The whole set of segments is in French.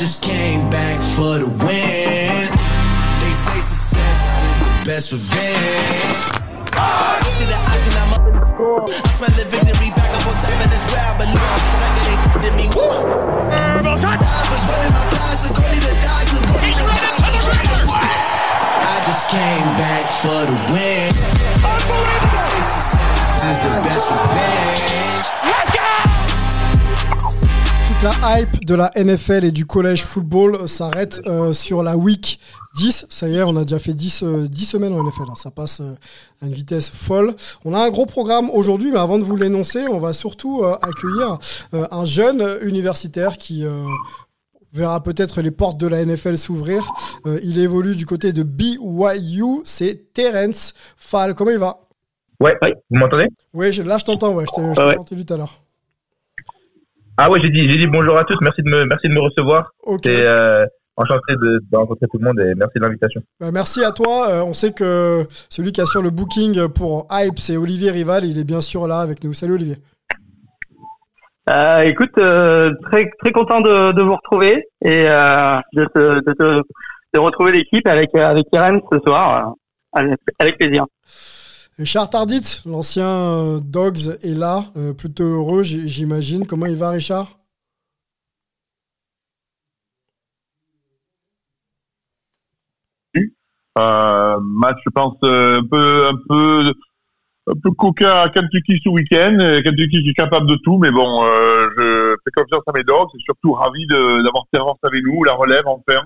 just came back for the win. They say success is the best revenge. I see the option, I'm up in the score. I smell the victory back up on top, and it's where I belong. Back they did me, woo. I was running my class, the goalie to die, the goalie to die, the goalie to die. I just came back for the win. They say success is the best revenge. Toute la hype de la NFL et du collège football s'arrête euh, sur la week 10. Ça y est, on a déjà fait 10, euh, 10 semaines en NFL. hein. Ça passe euh, à une vitesse folle. On a un gros programme aujourd'hui, mais avant de vous l'énoncer, on va surtout euh, accueillir euh, un jeune universitaire qui euh, verra peut-être les portes de la NFL s'ouvrir. Euh, il évolue du côté de BYU. C'est Terence Fall. Comment il va? Ouais, ouais, vous m'entendez? Oui, là je t'entends. Ouais, je t'ai ouais. entendu tout à l'heure. Ah ouais, j'ai dit, j'ai dit bonjour à tous, merci de me, merci de me recevoir. Ok. Et euh, enchanté de, de rencontrer tout le monde et merci de l'invitation. Bah, merci à toi. Euh, on sait que celui qui assure le booking pour Hype, c'est Olivier Rival. Il est bien sûr là avec nous. Salut Olivier. Euh, écoute, euh, très très content de, de vous retrouver et euh, de, te, de, te- de retrouver l'équipe avec avec Irène ce soir. avec plaisir. Richard Tardit, l'ancien euh, Dogs, est là. Euh, plutôt heureux, j'imagine. Comment il va, Richard? Euh, match, je pense, un peu, un peu, un peu coquin à Kentucky ce week-end. Kentucky qui est capable de tout, mais bon, je fais confiance à mes dogs. C'est surtout ravi d'avoir Terence avec nous, la relève enfin.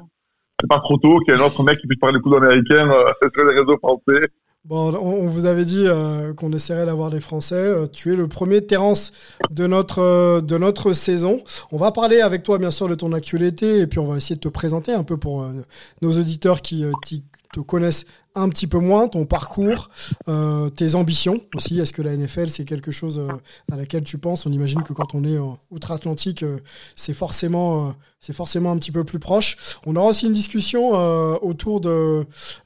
C'est pas trop tôt qu'il y ait un autre mec qui puisse parler football américain euh, sur les réseaux français. Bon, on, vous avait dit euh, qu'on essaierait d'avoir des Français. Euh, tu es le premier Terence de notre, euh, de notre saison. On va parler avec toi, bien sûr, de ton actualité et puis on va essayer de te présenter un peu pour euh, nos auditeurs qui, euh, qui te connaissent un petit peu moins, ton parcours, euh, tes ambitions aussi. Est-ce que la NFL, c'est quelque chose euh, à laquelle tu penses? On imagine que quand on est euh, outre-Atlantique, c'est forcément, c'est forcément un petit peu plus proche. On aura aussi une discussion euh, autour, de,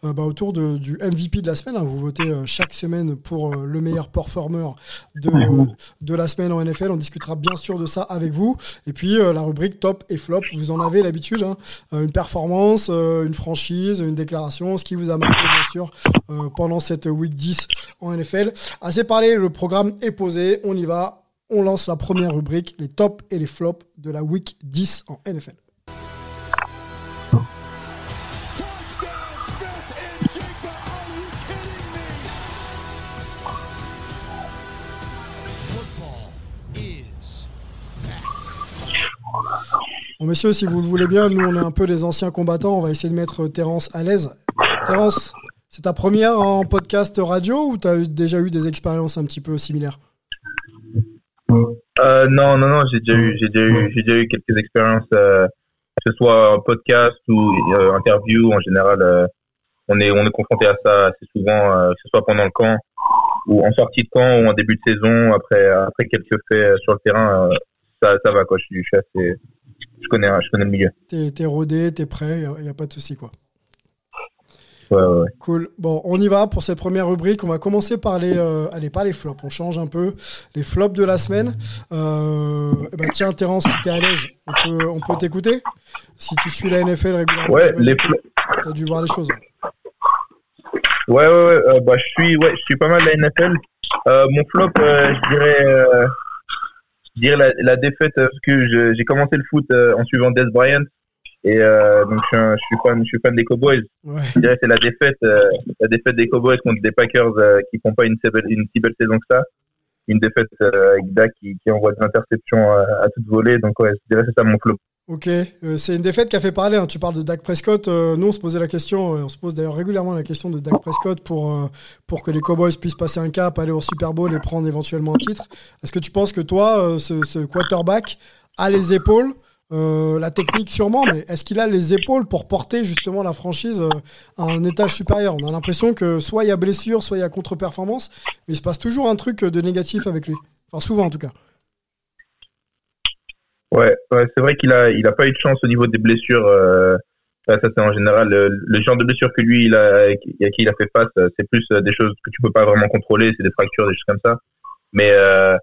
euh, bah, autour de, du MVP de la semaine. hein. Vous votez chaque semaine pour le meilleur performer de, de la semaine en NFL. On discutera bien sûr de ça avec vous. Et puis la rubrique top et flop, vous en avez l'habitude. hein. Une performance, une franchise, une déclaration, ce qui vous a marqué bien sûr euh, pendant cette week 10 en NFL. Assez parlé, le programme est posé. On y va. On lance la première rubrique, les tops et les flops de la week 10 en NFL. Bon, messieurs, si vous le voulez bien, nous, on est un peu les anciens combattants. On va essayer de mettre Terence à l'aise. Terence, c'est ta première en podcast radio ou tu as déjà eu des expériences un petit peu similaires? Euh, non, non, non, j'ai déjà déjà déjà eu quelques expériences, euh, que ce soit en podcast ou euh, interview. En général, on est, on est confronté à ça assez souvent, que ce soit pendant le camp ou en sortie de camp ou en début de saison. Après, après quelques faits sur le terrain, ça, ça va quoi. Je suis, je suis assez, je connais, je connais le milieu. T'es rodé, t'es prêt, il n'y a, pas de souci quoi. Ouais, ouais, ouais. Cool. Bon, on y va pour cette première rubrique. On va commencer par les, euh, allez, pas les flops. On change un peu les flops de la semaine. Euh, eh ben, tiens, Terence, si t'es à l'aise, on peut, on peut t'écouter. Si tu suis la NFL régulièrement, Ouais, les t'as dû voir les choses. ouais. Ouais, ouais, ouais. euh, bah, je suis, ouais, je suis pas mal la NFL. Mon flop, je dirais, je dirais la, la défaite parce que j'ai commencé le foot en suivant Des Bryant et euh, donc je suis, un- je suis fan, je suis fan des Cowboys. Ouais. Je dirais que c'est la défaite, euh, la défaite des Cowboys contre des Packers euh, qui font pas une si belle, une si belle saison que ça. Une défaite euh, avec Dak qui, qui envoie des interceptions à toute volée. Donc ouais, je dirais que c'est ça mon flop. Ok, c'est une défaite qui a fait parler. hein. Tu parles de Dak Prescott. Nous, on se posait la question, on se pose d'ailleurs régulièrement la question de Dak Prescott pour, pour que les Cowboys puissent passer un cap, aller au Super Bowl et prendre éventuellement un titre. Est-ce que tu penses que toi, ce, ce quarterback, a les épaules euh, la technique sûrement, mais est-ce qu'il a les épaules pour porter justement la franchise euh, à un étage supérieur? On a l'impression que soit il y a blessure, soit il y a contre-performance, mais il se passe toujours un truc de négatif avec lui. Enfin, souvent en tout cas. Ouais, c'est vrai qu'il a, il a pas eu de chance au niveau des blessures. Euh, ça, c'est en général le, genre de blessures que lui, il a, à qui il a fait face, euh, c'est plus euh, des choses que tu peux pas vraiment contrôler, c'est des fractures, des choses comme ça. Mais euh,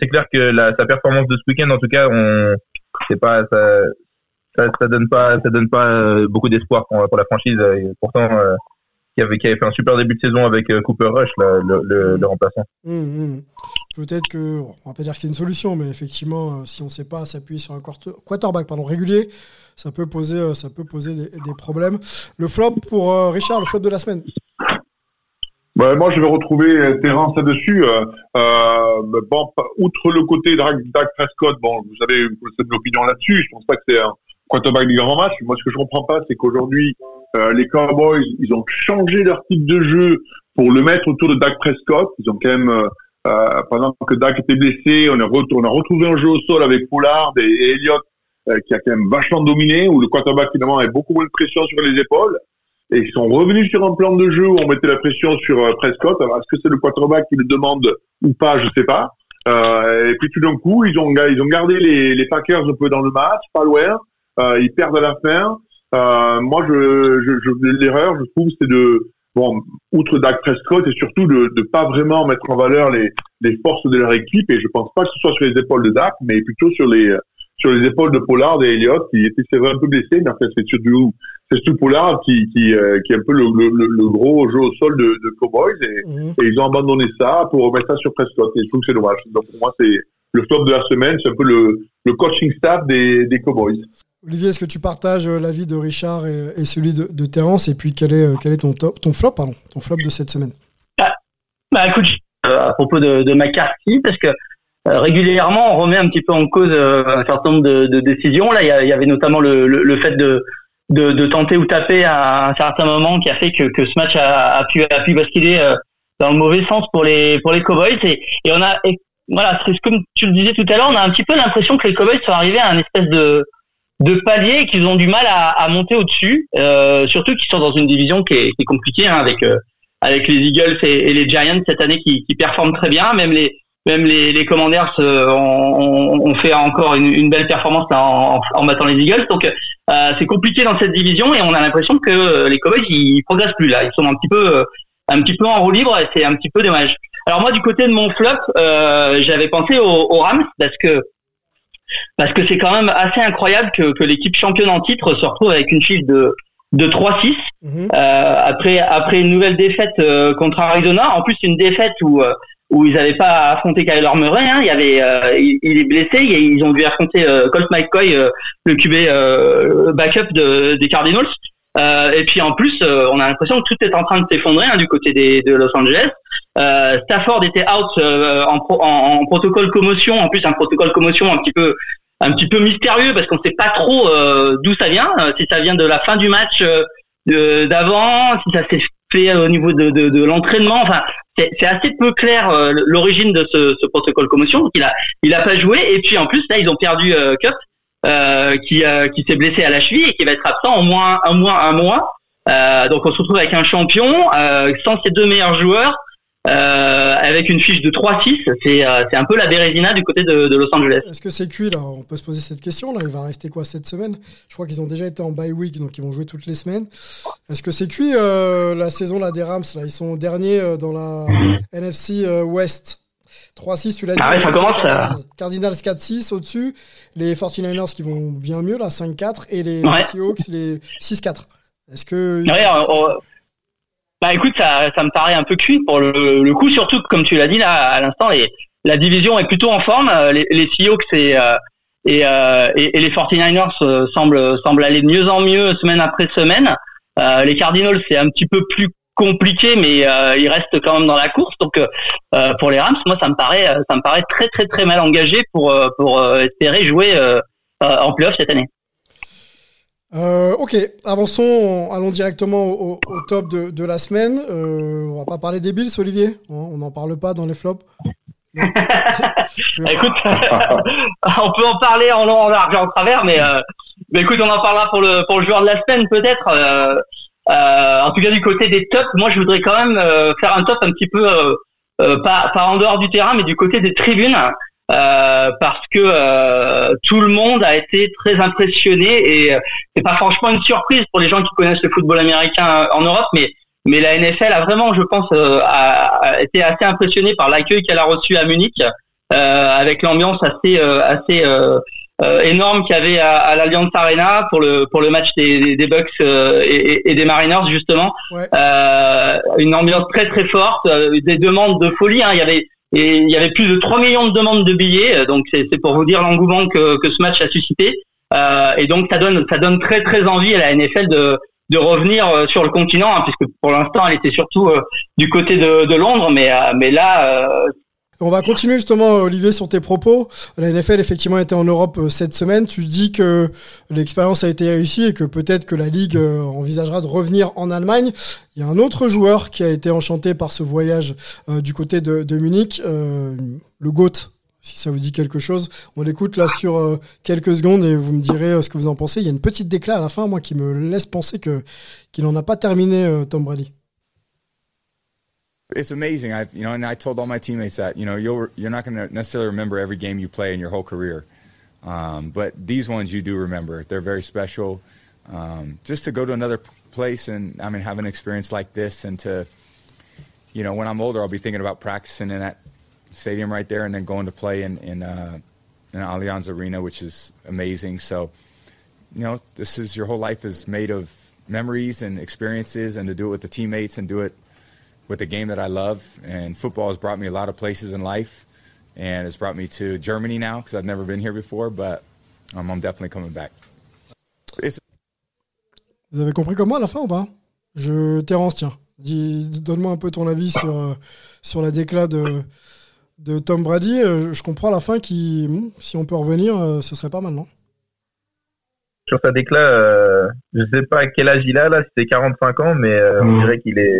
c'est clair que sa performance de ce week-end, en tout cas, on, c'est pas, ça, ça, ça donne pas, ça donne pas euh, beaucoup d'espoir pour, pour, la franchise. Et pourtant, euh, qui avait, qui avait fait un super début de saison avec euh, Cooper Rush, là, le, le, le, remplaçant. Mmh, mmh. Peut-être que, on va pas dire que c'est une solution, mais effectivement, si on ne sait pas s'appuyer sur un quarterback pardon, régulier, ça peut poser, ça peut poser des, des problèmes. Le flop pour Richard, le flop de la semaine. Bah, moi, je vais retrouver Terence là-dessus. Euh, euh, bon, outre le côté Dak Prescott, bon, vous avez une opinion là-dessus. Je pense pas que c'est un quarterback du grand match. Moi, ce que je comprends pas, c'est qu'aujourd'hui, euh, les Cowboys, ils ont changé leur type de jeu pour le mettre autour de Dak Prescott. Ils ont quand même, euh, euh pendant que Dak était blessé, on a, on a retrouvé un jeu au sol avec Pollard et, et Elliott, euh, qui a quand même vachement dominé, où le quarterback finalement avait beaucoup moins de pression sur les épaules. Et ils sont revenus sur un plan de jeu où on mettait la pression sur euh, Prescott. Alors, est-ce que c'est le quarterback qui le demande ou pas? Je sais pas. Euh, et puis tout d'un coup, ils ont, ils ont gardé les, les Packers un peu dans le match, pas loin. Euh, ils perdent à la fin. Euh, moi, je, je, je l'erreur, je trouve, c'est de, bon, outre Dak Prescott, et surtout de ne pas vraiment mettre en valeur les, les forces de leur équipe. Et je pense pas que ce soit sur les épaules de Dak, mais plutôt sur les sur les épaules de Pollard et Elliott, qui étaient c'est vrai un peu blessés, mais en fait c'est surtout c'est surtout Pollard qui qui, euh, qui est un peu le, le, le, gros jeu au sol de, de Cowboys et, mmh. et, ils ont abandonné ça pour remettre ça sur Prescott. Et je trouve que c'est dommage. Donc pour moi c'est le flop de la semaine, c'est un peu le, le coaching staff des, des Cowboys. Olivier, est-ce que tu partages euh, l'avis de Richard et, et celui de, de, Terence Et puis, quel est, euh, quel est ton, top, ton flop, pardon, ton flop de cette semaine? Bah, bah, écoute, à propos de, de McCarthy, parce que régulièrement, on remet un petit peu en cause un certain nombre de, de décisions. Là, il y, y, avait notamment le, le, le fait de, de, de, tenter ou taper à un certain moment qui a fait que, que ce match a, a, pu, a pu basculer dans le mauvais sens pour les, pour les Cowboys. Et, et on a, et, voilà, comme tu le disais tout à l'heure, on a un petit peu l'impression que les Cowboys sont arrivés à un espèce de, de palier et qu'ils ont du mal à, à monter au-dessus, euh, surtout qu'ils sont dans une division qui est, qui est compliquée hein, avec euh, avec les Eagles et, et, les Giants cette année qui, qui performent très bien, même les même les, les Commanders euh, ont, ont, fait encore une, une belle performance là, en, en, battant les Eagles. Donc euh, c'est compliqué dans cette division et on a l'impression que les Cowboys ils progressent plus là. Ils sont un petit peu un petit peu en roue libre et c'est un petit peu dommage. Alors moi du côté de mon flop, euh, j'avais pensé aux, aux Rams parce que parce que c'est quand même assez incroyable que, que l'équipe championne en titre se retrouve avec une fiche de de 3-6 mmh. euh, après après une nouvelle défaite euh, contre Arizona. En plus une défaite où euh, où ils n'avaient pas affronté Kyler Murray. Hein. Il y avait euh, il, est blessé ils ont dû affronter Colt McCoy, le QB backup de, des Cardinals. et puis en plus, on a l'impression que tout est en train de s'effondrer hein, du côté des, de Los Angeles. Stafford était out en, en, en protocole commotion. En plus, un protocole commotion un petit peu un petit peu mystérieux parce qu'on ne sait pas trop euh, d'où ça vient, euh, si ça vient de la fin du match euh, d'avant, si ça s'est fait au niveau de, de, de l'entraînement. Enfin, c'est assez peu clair euh, l'origine de ce, ce, protocole commotion. Donc il a il a pas joué et puis en plus là ils ont perdu euh, Cup qui qui s'est blessé à la cheville et qui va être absent au moins un mois un mois. donc on se retrouve avec un champion sans ses deux meilleurs joueurs. Euh, avec une fiche de 3-6, c'est euh, un peu la Bérésina du côté de, de Los Angeles. Est-ce que c'est cuit là? On peut se poser cette question là. Il va rester quoi cette semaine? Je crois qu'ils ont déjà été en bye week, donc ils vont jouer toutes les semaines. Est-ce que c'est cuit euh, la saison là des Rams là? Ils sont derniers euh, dans la NFC euh, West. 3-6, tu l'as dit. Ah ouais, ça commence. Cardinals 4-6 au-dessus. Les 49ers qui vont bien mieux là, 5-4. Et les ouais. Seahawks, les 6-4. Est-ce que. Ouais, bah écoute, ça, ça me paraît un peu cuit pour le, le coup, surtout que, comme tu l'as dit là à l'instant, la division est plutôt en forme. Les, les Seahawks et, euh, et, euh, et, les 49ers euh, semblent, semblent aller de mieux en mieux semaine après semaine. Euh, les Cardinals, c'est un petit peu plus compliqué, mais euh, ils restent quand même dans la course. Donc euh, pour les Rams, moi, ça me paraît, ça me paraît très très très mal engagé pour pour espérer jouer en playoff cette année. Euh, ok, avançons, allons directement au, au top de, de, la semaine. Euh, on va pas parler des Bills, Olivier. On n'en parle pas dans les flops. écoute, on peut en parler en long, en large, en travers, mais, euh, mais écoute, on en parlera pour le pour le joueur de la semaine peut-être. Euh, en tout cas, du côté des tops, moi, je voudrais quand même faire un top un petit peu pas pas en dehors du terrain, mais du côté des tribunes. Euh, parce que euh, tout le monde a été très impressionné et euh, c'est pas franchement une surprise pour les gens qui connaissent le football américain en Europe, mais mais la NFL a vraiment, je pense, a, a été assez impressionnée par l'accueil qu'elle a reçu à Munich, avec l'ambiance assez assez euh, énorme qu'il y avait à, à l'Allianz Arena pour le pour le match des, des Bucks euh, et, et, des Mariners justement. Euh, une ambiance très très forte, des demandes de folie. Hein. Il y avait et il y avait plus de 3 millions de demandes de billets, donc c'est pour vous dire l'engouement que, ce match a suscité. et donc ça donne ça donne très très envie à la NFL de revenir sur le continent, hein, puisque pour l'instant elle était surtout du côté de, Londres, mais là on va continuer justement, Olivier, sur tes propos. La NFL, effectivement, était en Europe euh, cette semaine. Tu dis que l'expérience a été réussie et que peut-être que la Ligue euh, envisagera de revenir en Allemagne. Il y a un autre joueur qui a été enchanté par ce voyage euh, du côté de, Munich, le GOAT, si ça vous dit quelque chose. On l'écoute là sur quelques secondes et vous me direz ce que vous en pensez. Il y a une petite déclat à la fin, moi, qui me laisse penser que qu'il n'en a pas terminé, Tom Brady. It's amazing. I you know, and I told all my teammates that you know you're you're not going to necessarily remember every game you play in your whole career, um, but these ones you do remember. They're very special. Um, just to go to another place and I mean have an experience like this, and to you know when I'm older, I'll be thinking about practicing in that stadium right there, and then going to play in in, uh, in Allianz Arena, which is amazing. So you know, this is your whole life is made of memories and experiences, and to do it with the teammates and do it with a game that I love. And football has brought me a lot of places in life, and it's brought me to Germany now because I've never been here before. But um, I'm definitely coming back. It's... Vous avez compris comme moi à la fin ou pas? Je Terence, tiens, donne-moi un peu ton avis sur euh, sur la déclat de de Tom Brady. Euh, je comprends à la fin qui, hmm, si on peut revenir, euh, ce serait pas mal, non? Sur sa déclat, euh, je sais pas à quel âge il a là, c'était 45 ans, mais euh, on mmh. dirait qu'il est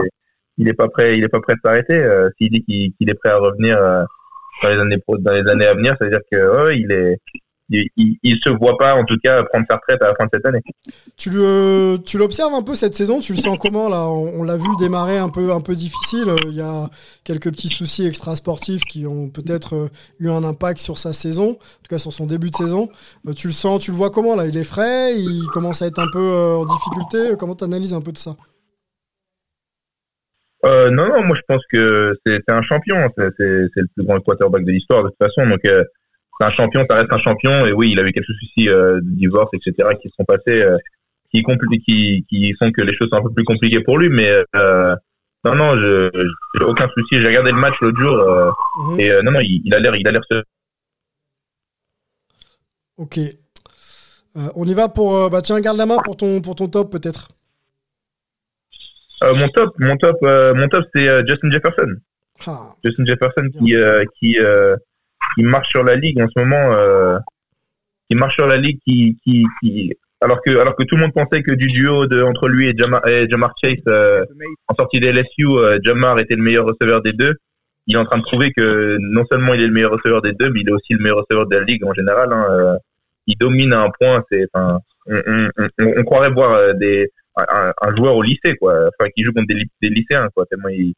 il est pas prêt, il est pas prêt de s'arrêter. Euh, S'il dit qu'il est prêt à revenir euh, dans les années dans les années à venir, ça veut dire que il est il, se voit pas en tout cas prendre sa retraite à la fin de cette année. Tu l'observes un peu cette saison, tu le sens comment là? On, l'a vu démarrer un peu un peu difficile. Il y a quelques petits soucis extra-sportifs qui ont peut-être euh, eu un impact sur sa saison, en tout cas sur son début de saison. Euh, tu le sens, tu le vois comment là? Il est frais, il commence à être un peu en difficulté. Comment tu analyses un peu de ça? Euh, non, non, moi je pense que c'est un champion. C'est le plus grand quarterback de l'histoire de toute façon. Donc euh, c'est un champion, ça reste un champion. Et oui, il avait quelques soucis euh, de divorce, etc., qui se sont passés, euh, qui, qui, qui font que les choses sont un peu plus compliquées pour lui. Mais non, non, je, j'ai aucun souci. J'ai regardé le match l'autre jour mhm. et non, non, il, il a l'air, il a l'air. Ok. on y va pour. bah tiens, garde la main pour ton pour ton top peut-être. Euh, mon top, mon top, euh, mon top, c'est euh, Justin Jefferson. Ah. Justin Jefferson qui qui qui marche sur la ligue en ce moment, qui marche sur la ligue, qui qui, qui alors que alors que tout le monde pensait que du duo de entre lui et Jamar, et Jamar Chase en sortie des LSU, Jamar était le meilleur receveur des deux. Il est en train de prouver que non seulement il est le meilleur receveur des deux, mais il est aussi le meilleur receveur de la ligue en général. Hein. il domine à un point, c'est enfin on, on, on, on, croirait voir des un, joueur au lycée, quoi. Enfin, qui joue contre des, lycéens, quoi. Tellement il,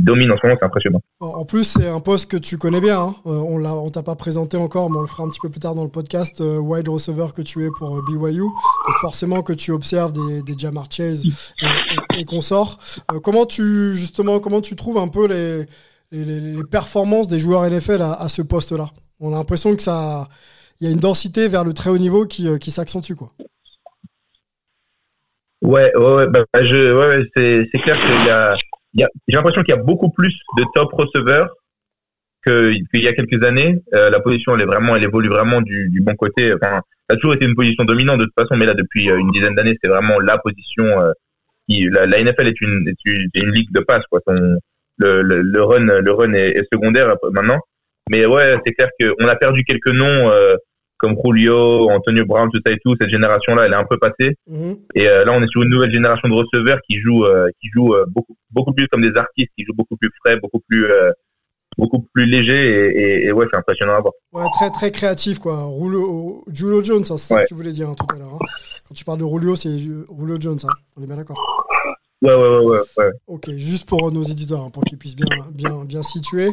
domine en ce moment, c'est impressionnant. En plus, c'est un poste que tu connais bien. Hein. Euh, on l'a, on t'a pas présenté encore, mais on le fera un petit peu plus tard dans le podcast. Euh, wide receiver que tu es pour euh, BYU, donc forcément que tu observes des, des Jamar Chase et, et, qu'on sort. comment tu justement, comment tu trouves un peu les performances des joueurs NFL à, à ce poste-là? On a l'impression que ça, il y a une densité vers le très haut niveau qui, qui s'accentue, quoi. Ouais, ouais, bah, bah, je, ouais, c'est, c'est clair qu'il y a, y a j'ai l'impression qu'il y a beaucoup plus de top receveurs qu'il y a quelques années. Euh, la position, elle est vraiment, elle évolue vraiment du, du bon côté. Enfin, ça a toujours été une position dominante de toute façon, mais là, depuis euh, une dizaine d'années, c'est vraiment la position euh, qui, la, la, NFL est une, est une, une, ligue de passe, quoi. Son, le, le, le run, le run est, est secondaire maintenant. Mais ouais, c'est clair qu'on a perdu quelques noms. Euh, comme Julio, Antonio Brown, tout ça et tout, cette génération-là, elle est un peu passée. Mhm. Et euh, là, on est sur une nouvelle génération de receveurs qui jouent, euh, qui jouent euh, beaucoup, beaucoup plus comme des artistes, qui jouent beaucoup plus frais, beaucoup plus, beaucoup plus légers. Et, et, ouais, c'est impressionnant à voir. Ouais, très très créatif quoi. Julio Jones, c'est ça que tu voulais dire hein, tout à l'heure. Hein. Quand tu parles de Julio, c'est Julio Jones. Hein. On est bien d'accord. Ouais, ouais, ouais, ouais, Ok, juste pour nos éditeurs, pour qu'ils puissent bien, bien, bien situer.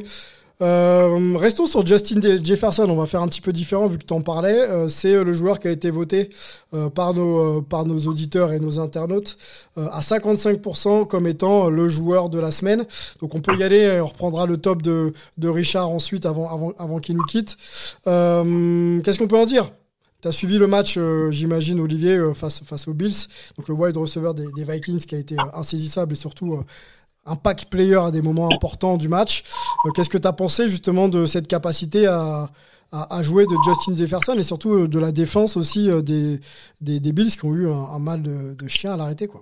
Euh, restons sur Justin Jefferson. On va faire un petit peu différent vu que tu en parlais. Euh, c'est le joueur qui a été voté euh, par, nos, par nos auditeurs et nos internautes à 55% comme étant le joueur de la semaine. Donc on peut y aller. On reprendra le top de, de Richard ensuite avant, avant, avant qu'il nous quitte. Qu'est-ce qu'on peut en dire? Tu as suivi le match, j'imagine, Olivier, face, face aux Bills. Donc le wide receiver des Vikings qui a été insaisissable et surtout impact player à des moments importants du match. Euh, qu'est-ce que tu as pensé justement de cette capacité à, jouer de Justin Jefferson et surtout euh, de la défense aussi euh, des, Bills qui ont eu un, mal de, de, chien à l'arrêter quoi?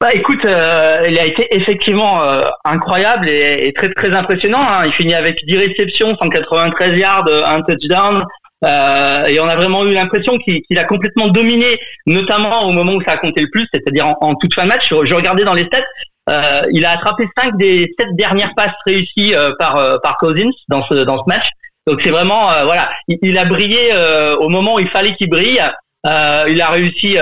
Bah écoute, il a été effectivement incroyable et, très très impressionnant. Hein. Il finit avec 10 réceptions, 193 yards, un touchdown. Euh, et on a vraiment eu l'impression qu'il a complètement dominé, notamment au moment où ça a compté le plus, c'est-à-dire en, toute fin de match. Je, regardais dans les stats, euh, il a attrapé cinq des sept dernières passes réussies euh, par euh, par Cousins dans ce dans ce match. Donc c'est vraiment voilà, il, il a brillé au moment où il fallait qu'il brille. il a réussi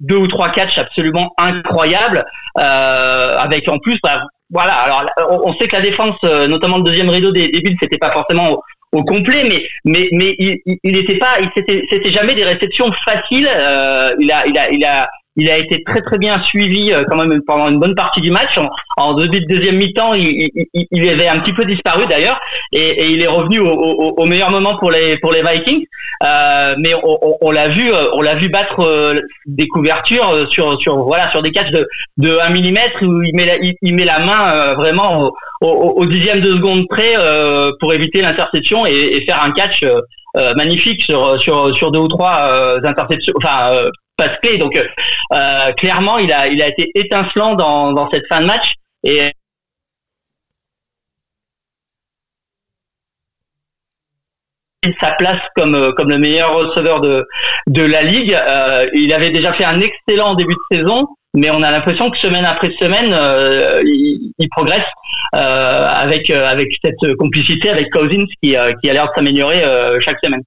deux ou trois catchs absolument incroyables, avec en plus bah, voilà. Alors on sait que la défense, notamment le deuxième rideau des, des Bills, c'était pas forcément complet, mais mais mais il pas, il c'était c'était jamais des réceptions faciles. Euh, il a il a il a il a été très très bien suivi euh, quand même pendant une bonne partie du match. En, deuxième mi-temps, il, avait un petit peu disparu d'ailleurs, et, il est revenu au, meilleur moment pour les Vikings. Euh, mais on, l'a vu, euh, on l'a vu battre des couvertures sur sur voilà sur des catchs de de 1 mm où il met la, il, met la main vraiment au, dixième de seconde près pour éviter l'interception et, faire un catch magnifique sur sur deux ou trois interceptions, passe clé. Donc euh, clairement, il a, il a été étincelant dans, cette fin de match et sa place comme le meilleur receveur de la ligue. Euh, il avait déjà fait un excellent début de saison, mais on a l'impression que semaine après semaine, euh, il, progresse euh, avec avec cette complicité avec Cousins qui a l'air de s'améliorer chaque semaine.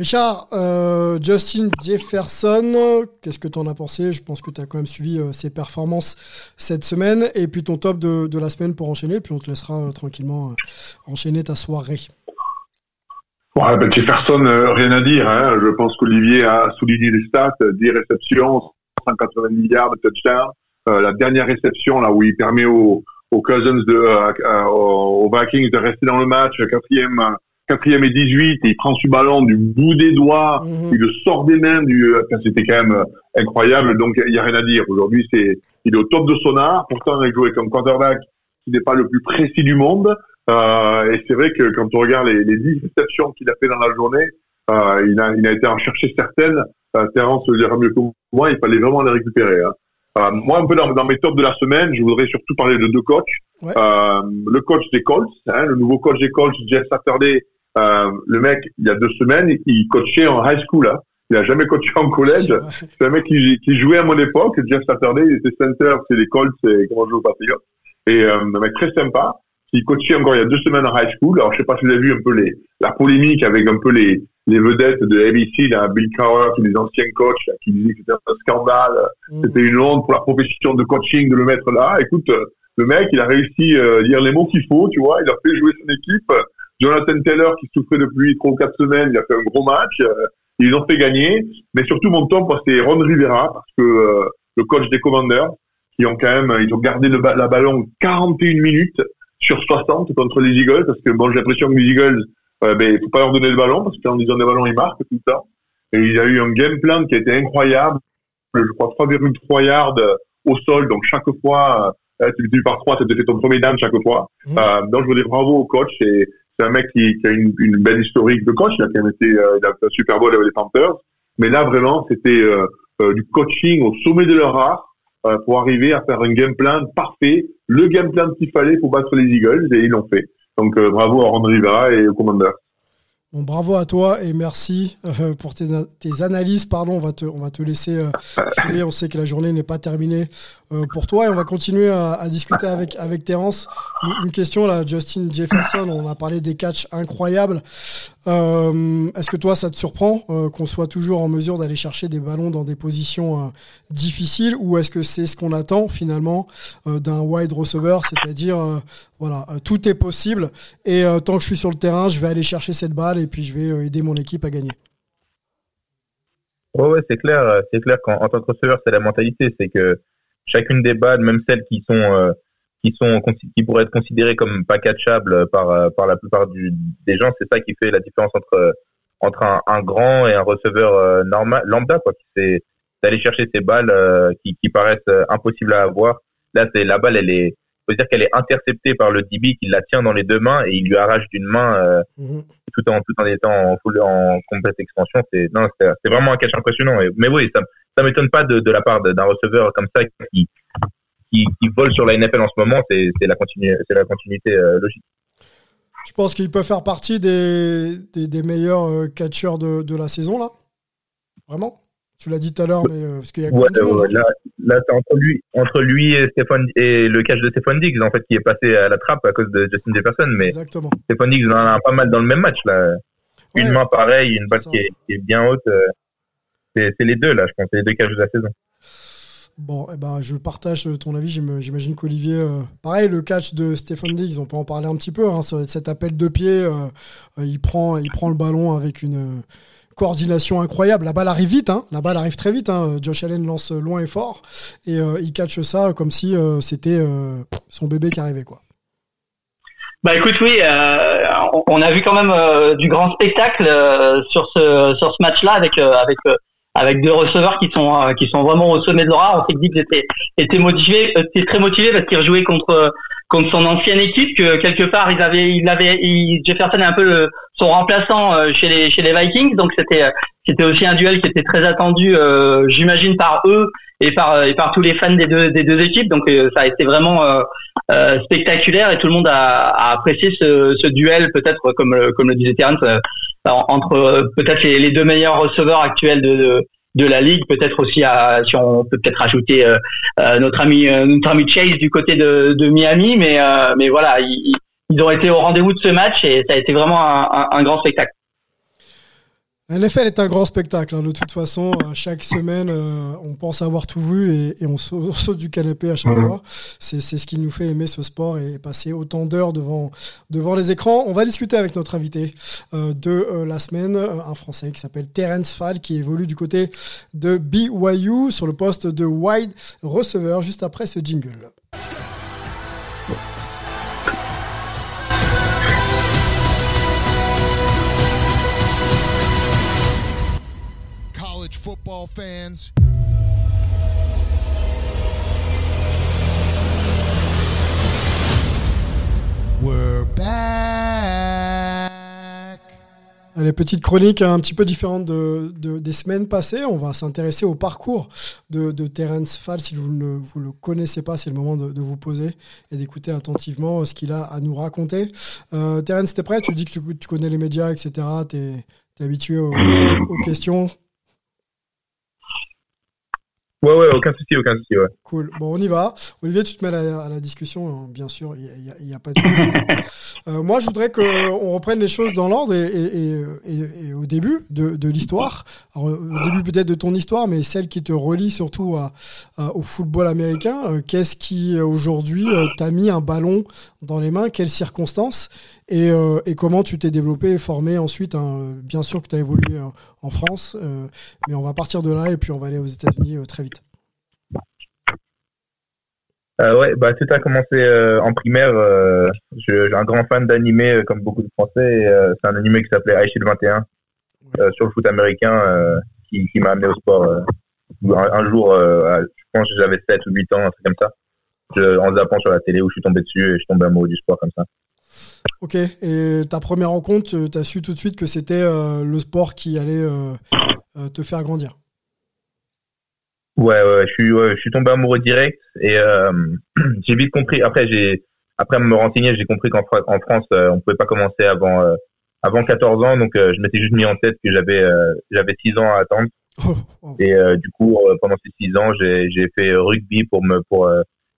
Richard, euh, Justin Jefferson, qu'est-ce que tu en as pensé? Je pense que tu as quand même suivi euh, ses performances cette semaine. Et puis ton top de, la semaine pour enchaîner. Puis on te laissera euh, tranquillement enchaîner ta soirée. Ben Jefferson, rien à dire. Hein. Je pense qu'Olivier a souligné les stats 10 réceptions, 180 milliards de touchdowns. la dernière réception, là où il permet aux, aux Cousins, de, aux Vikings de rester dans le match, quatrième quatrième et 18, et il prend ce ballon du bout des doigts, mhm. il le sort des mains, du, c'était quand même euh, incroyable, donc il n'y a rien à dire. Aujourd'hui, c'est, il est au top de son art, pourtant il joue avec un quarterback qui n'est pas le plus précis du monde, euh, et c'est vrai que quand on regarde les, les 10 réceptions qu'il a fait dans la journée, euh, il, a, il a été en chercher certaines, euh, Terence le dira mieux que moi, il fallait vraiment les récupérer. Hein. Euh, moi, un peu dans, dans, mes tops de la semaine, je voudrais surtout parler de deux coachs. Euh, le coach des Colts, hein, le nouveau coach des Colts, Jeff Saturday, euh, le mec, il y a deux semaines, il coachait en high school. Hein. Il a jamais coaché en collège. C'est un mec qui, qui, jouait à mon époque. Jeff Saturday, il était center, c'est les Colts, c'est comment je joue au Patriots. Et euh, un mec très sympa. Il coachait encore il y a deux semaines en high school. Alors je sais pas si vous avez vu un peu les, la polémique avec un peu les, les vedettes de ABC, là, Bill Cowher, tous les anciens coachs qui disaient que c'était un scandale, mm. c'était une honte pour la profession de coaching de le mettre là. Écoute, le mec, il a réussi à euh, dire les mots qu'il faut, tu vois. Il a fait jouer son équipe. Jonathan Taylor qui souffrait depuis trois ou quatre semaines, il a fait un gros match. Euh, ils ont fait gagner. Mais surtout, mon temps, c'est Ron Rivera, parce que euh, le coach des Commanders, qui ont quand même, ils ont gardé le la ballon 41 minutes sur 60 contre les Eagles, parce que bon, j'ai l'impression que les Eagles, euh, ben, faut pas leur donner le ballon, parce qu'en disant des ballons, ils marquent tout le temps. Et il a eu un game plan qui a été incroyable. Je crois 3,3 yards au sol, donc chaque fois, euh, tu le par 3, c'était fait ton premier down chaque fois. Mmh. Euh, donc je veux dire bravo au coach et c'est un mec qui, a une, belle historique de coach. Il a quand été, euh, fait un Super Bowl avec les Panthers. Mais là, vraiment, c'était euh, euh, du coaching au sommet de leur art pour arriver à faire un game plan parfait, le game plan qu'il fallait pour battre les Eagles, et ils l'ont fait. Donc, bravo à Ron Rivera et au commandeur. Bon, bravo à toi et merci euh, pour tes, analyses. Pardon, on va te, on te laisser euh, filer. On sait que la journée n'est pas terminée euh, pour toi et on va continuer à, discuter avec, avec Terence. Une, question là, Justin Jefferson, on a parlé des catchs incroyables. Euh, est-ce que toi, ça te surprend euh, qu'on soit toujours en mesure d'aller chercher des ballons dans des positions euh, difficiles ou est-ce que c'est ce qu'on attend finalement d'un wide receiver, c'est-à-dire voilà, tout est possible et tant que je suis sur le terrain, je vais aller chercher cette balle et puis je vais aider mon équipe à gagner. Ouais, ouais c'est clair, c'est clair qu'en tant que receveur, c'est la mentalité, c'est que chacune des balles, même celles qui sont qui sont qui pourraient être considérés comme pas catchables par par la plupart du, des gens. C'est ça qui fait la différence entre entre un, un grand et un receveur euh, normal lambda quoi. C'est d'aller chercher ces balles euh, qui, qui paraissent euh, impossibles à avoir. Là, c'est la balle, elle est faut dire qu'elle est interceptée par le DB qui la tient dans les deux mains et il lui arrache d'une main mhm. tout en tout en étant en, full, en complète expansion. C'est non, c'est vraiment un catch impressionnant. Mais oui, ça ça m'étonne pas de, de la part d'un receveur comme ça qui qui, qui vole sur la NFL en ce moment, c'est la, continuité euh, logique. Tu penses qu'il peut faire partie des, des, meilleurs euh, catcheurs de, de, la saison, là? Vraiment? Tu l'as dit tout à l'heure, mais euh, parce qu'il y a ouais, ouais, là, là c'est entre lui, entre lui et, Stéphane, et le catch de Stéphane Diggs, en fait, qui est passé à la trappe à cause de Justin Jefferson. Mais Exactement. Stéphane Diggs en a pas mal dans le même match, là. Une main pareille, une balle qui est, qui est, bien haute. c'est les deux, là, je pense, les deux catchs de la saison. Bon, eh ben, je partage ton avis. J'imagine qu'Olivier, euh, pareil, le catch de Stéphane Diggs, on peut en parler un petit peu. Hein, cet appel de pied, euh, euh, il, prend, il prend le ballon avec une coordination incroyable. La balle arrive vite, hein, la balle arrive très vite. Hein. Josh Allen lance loin et fort et il catch ça comme si c'était son bébé qui arrivait. Bah écoute, oui, on a vu quand même du grand spectacle sur ce match-là avec avec deux receveurs qui sont euh, qui sont vraiment au sommet de leur art. On s'est dit qu'ils étaient étaient motivés, euh, étaient très motivés parce qu'ils rejouaient contre contre son ancienne équipe que quelque part ils avaient il avait Jefferson est un peu son remplaçant euh, chez les chez les Vikings donc c'était c'était aussi un duel qui était très attendu j'imagine par eux et par et par tous les fans des deux des deux équipes donc ça a été vraiment spectaculaire et tout le monde a, a apprécié ce, ce duel peut-être comme comme le disait Terence entre euh, peut-être les, deux meilleurs receveurs actuels de, de, la ligue, peut-être aussi à, si on peut peut-être rajouter euh, euh, notre ami notre ami Chase du côté de, de Miami, mais mais voilà, ils, ils, ont été au rendez-vous de ce match et ça a été vraiment un grand spectacle. NFL est un grand spectacle. Hein. De toute façon, chaque semaine, euh, on pense avoir tout vu et, on, saute, du canapé à chaque fois. C'est ce qui nous fait aimer ce sport et passer autant d'heures devant, devant les écrans. On va discuter avec notre invité euh, de euh, la semaine, un Français qui s'appelle Terence Fall, qui évolue du côté de BYU sur le poste de wide receiver juste après ce jingle. Football fans. We're back. Allez, petite chronique un petit peu différente de, des semaines passées. On va s'intéresser au parcours de, Terence Fall. Si vous ne vous le connaissez pas, c'est le moment de, vous poser et d'écouter attentivement ce qu'il a à nous raconter. Euh, Terence, t'es prêt? Tu dis que tu, connais les médias, etc. Tu es, habitué aux questions? Ouais, ouais, aucun souci, aucun souci, ouais. Cool. Bon, on y va. Olivier, tu te mets à la, discussion, hein, bien sûr, il n'y a, a, pas de souci. euh, moi, je voudrais qu'on reprenne les choses dans l'ordre et, et, et, et, au début de, de l'histoire. Au début peut-être de ton histoire, mais celle qui te relie surtout à, au football américain. Euh, qu'est-ce qui, aujourd'hui, euh, t'a mis un ballon dans les mains? Quelles circonstances? Et, euh, et, comment tu t'es développé et formé ensuite hein, Bien sûr que tu as évolué en France, euh, mais on va partir de là et puis on va aller aux États-Unis euh, très vite. ouais, bah, tout a commencé en primaire. j'ai un grand fan d'animé, comme beaucoup de Français. c'est un animé qui s'appelait Ice 21 sur le foot américain qui, qui m'a amené au sport. Un, jour, je pense que j'avais 7 ou 8 ans, un truc comme ça. Je, en zappant sur la télé où je suis tombé dessus et je suis tombé amoureux du sport comme ça. Ok, et ta première rencontre, euh, tu as su tout de suite que c'était euh, le sport qui allait euh, te faire grandir? Ouais, ouais, je suis, je suis tombé amoureux direct et j'ai vite compris. Après, j'ai, après me renseigner, j'ai compris qu'en en France, on pouvait pas commencer avant, avant 14 ans, donc je m'étais juste mis en tête que j'avais, j'avais 6 ans à attendre. Oh, oh. Et du coup, pendant ces 6 ans, j'ai, fait rugby pour me, pour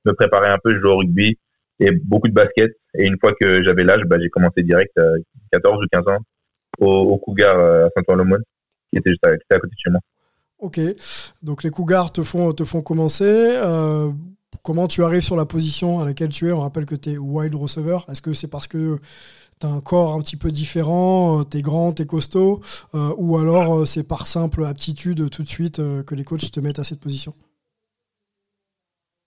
me préparer un peu. Je joue au rugby et beaucoup de basket. Et une fois que j'avais l'âge, bah, j'ai commencé direct, à 14 ou 15 ans. au, Cougar à Saint-Ouen-le-Monde, qui était juste à, côté de chez moi. Ok, donc les Cougars te font, te font commencer. Euh, comment tu arrives sur la position à laquelle tu es? On rappelle que tu es wide receiver. Est-ce que c'est parce que tu as un corps un petit peu différent, tu es grand, tu es costaud, euh, ou alors euh, c'est par simple aptitude tout de suite euh, que les coachs te mettent à cette position?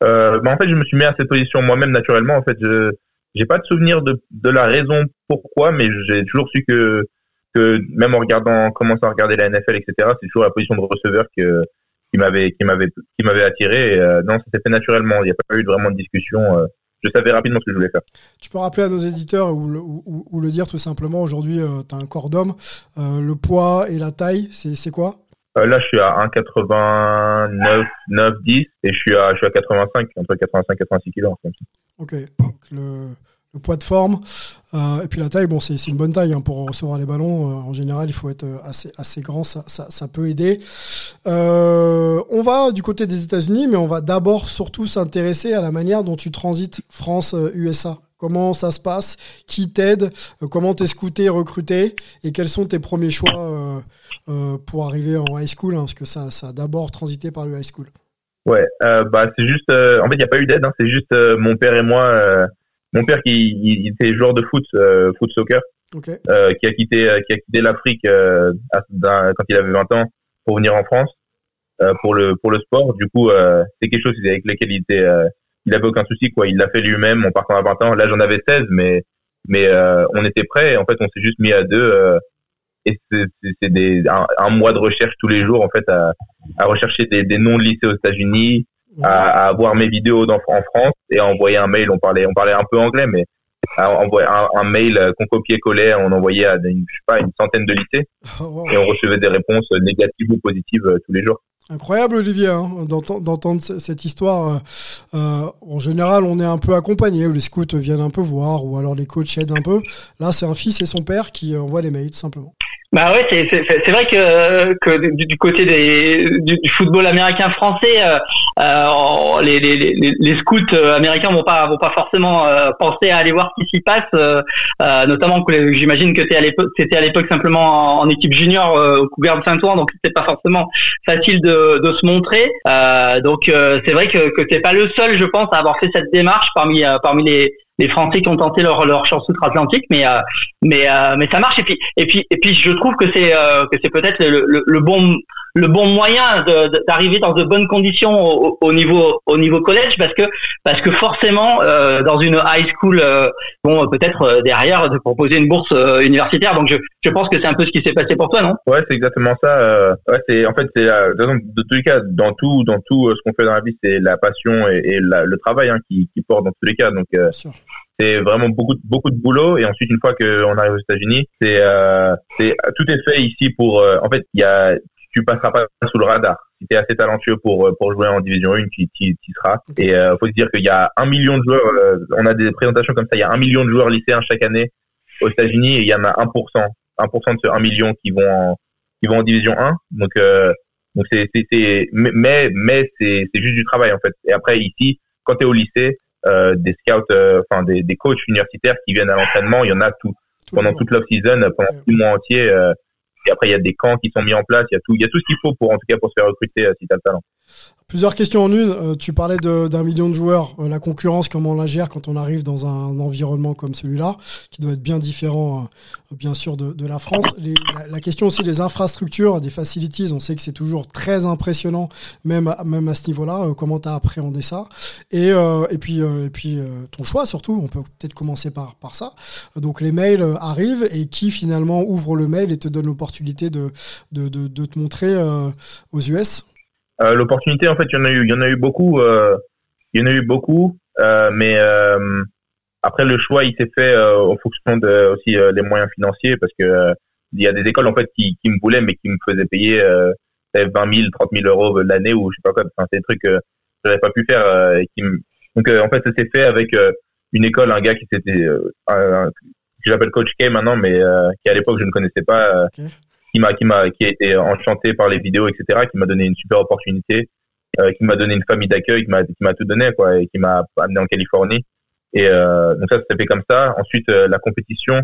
Euh, bah, En fait, je me suis mis à cette position moi-même naturellement. En fait, je j'ai pas de souvenir de, la raison pourquoi, mais j'ai toujours su que même en regardant, commençant à regarder la NFL, etc., c'est toujours la position de receveur qui m'avait, qui m'avait, qui m'avait attiré. Euh, non, ça s'est fait naturellement. Il n'y a pas eu vraiment de discussion. Euh, je savais rapidement ce que je voulais faire. Tu peux rappeler à nos éditeurs ou le, dire tout simplement, aujourd'hui, euh, tu as un corps d'homme. Le poids et la taille, c'est quoi? Euh, Là, je suis à 1,89, 9, 10 et je suis à, je suis à 85, entre 85 et 86 kilos. Ok, donc le, le poids de forme. Euh, et puis la taille, bon, c'est une bonne taille hein, pour recevoir les ballons. Euh, en général, il faut être assez, assez grand, ça, ça, ça peut aider. On va du côté des États-Unis, mais on va d'abord surtout s'intéresser à la manière dont tu transites France-USA. Comment ça se passe? Qui t'aide? Comment t'es scouté, recruté? Et quels sont tes premiers choix euh, euh, pour arriver en high school hein, Parce que ça, ça a d'abord transité par le high school. Ouais, euh, bah c'est juste. en fait, il n'y a pas eu d'aide. Hein, c'est juste mon père et moi mon père qui il, était joueur de foot, euh, foot soccer, okay. euh, qui a quitté, qui a quitté l'Afrique euh, quand il avait 20 ans pour venir en France euh, pour le pour le sport. Du coup, c'est quelque chose avec lequel il était, il avait aucun souci quoi. Il l'a fait lui-même en partant à 20 ans. Là, j'en avais 16, mais mais on était prêts. En fait, on s'est juste mis à deux. et c'est des un, un, mois de recherche tous les jours en fait à, à rechercher des, des noms de lycées aux États-Unis, à, à voir mes vidéos en, France et à envoyer un mail. On parlait, on parlait un peu anglais, mais à envoyer un, un mail qu'on copiait-collait, on envoyait à une, je sais pas, une centaine de lycées Oh, et on recevait des réponses négatives ou positives euh, tous les jours. Incroyable Olivier hein, d'entendre cette histoire. Euh, en général, on est un peu accompagné, les scouts viennent un peu voir, ou alors les coachs aident un peu. Là, c'est un fils et son père qui envoient les mails, tout simplement. Bah ouais, c'est c'est vrai que du, côté du, football américain français, euh, euh, les, scouts américains vont pas vont pas forcément euh, penser à aller voir ce qui s'y passe, euh, notamment j'imagine que c'était à l'époque simplement en, en, équipe junior au Cougar de Saint-Ouen, donc c'était pas forcément facile de, de se montrer. donc c'est vrai que que t'es pas le seul, je pense, à avoir fait cette démarche parmi parmi les les Français qui ont tenté leur leur chance outre-Atlantique, mais euh, mais euh, mais ça marche et puis et puis et puis je trouve que c'est euh, que c'est peut-être le, le, le, bon le bon moyen d'arriver dans de bonnes conditions au, au, niveau au niveau collège parce que parce que forcément euh, dans une high school euh, bon peut-être derrière de proposer une bourse universitaire. Donc je je pense que c'est un peu ce qui s'est passé pour toi non? Ouais c'est exactement ça ouais c'est en fait c'est de tous les cas dans tout dans tout ce qu'on fait dans la vie c'est la passion et, et la, le travail hein, qui, qui porte dans tous les cas. Donc c'est vraiment beaucoup beaucoup de boulot. Et ensuite une fois qu'on arrive aux États-Unis c'est euh, c'est tout est fait ici pour euh, en fait il y a tu passeras pas sous le radar. Si tu es assez talentueux pour pour jouer en division 1 tu y seras. Et euh, faut se dire qu'il y a un million de joueurs euh, on a des présentations comme ça il y a un million de joueurs lycéens chaque année aux États-Unis et il y en a 1% 1% de ce 1 million qui vont en, qui vont en division 1 donc euh, donc c'est c'est mais mais c'est c'est juste du travail en fait. Et après ici quand tu es au lycée euh, des scouts, euh, enfin des, des, coachs universitaires qui viennent à l'entraînement. Il y en a tout, pendant toute l'off-season, pendant six mois entiers. Euh, et après, il y a des camps qui sont mis en place. Il y a tout, il y a tout ce qu'il faut pour, en tout cas, pour se faire recruter si tu as le talent. Plusieurs questions en une. Euh, tu parlais d'un million de joueurs. Euh, la concurrence, comment on la gère quand on arrive dans un environnement comme celui-là, qui doit être bien différent, euh, bien sûr, de, la France. La, question aussi des infrastructures, des facilities. On sait que c'est toujours très impressionnant, même, à, même à ce niveau-là. comment tu as appréhendé ça? Et, et puis, et puis ton choix surtout. On peut peut-être commencer par, par ça. Donc les mails arrivent et qui finalement ouvre le mail et te donne l'opportunité de, de, de, te montrer aux US L'opportunité, en fait, il y en a eu, il y en a eu beaucoup. Euh, il y en a eu beaucoup, euh, mais après le choix, il s'est fait en fonction de aussi des moyens financiers, parce que il y a des écoles en fait qui, qui me voulaient, mais qui me faisaient payer 20 000, 30 000 euros l'année ou je sais pas quoi. Enfin, c'est des trucs que j'aurais pas pu faire. Donc en fait, ça s'est fait avec une école, un gars qui s'était, que j'appelle Coach K maintenant, mais qui à l'époque je ne connaissais pas. Qui m'a qui m'a qui a été enchanté par les vidéos etc qui m'a donné une super opportunité euh, qui m'a donné une famille d'accueil qui m'a qui m'a tout donné quoi et qui m'a amené en Californie et euh, donc ça s'est fait comme ça ensuite euh, la compétition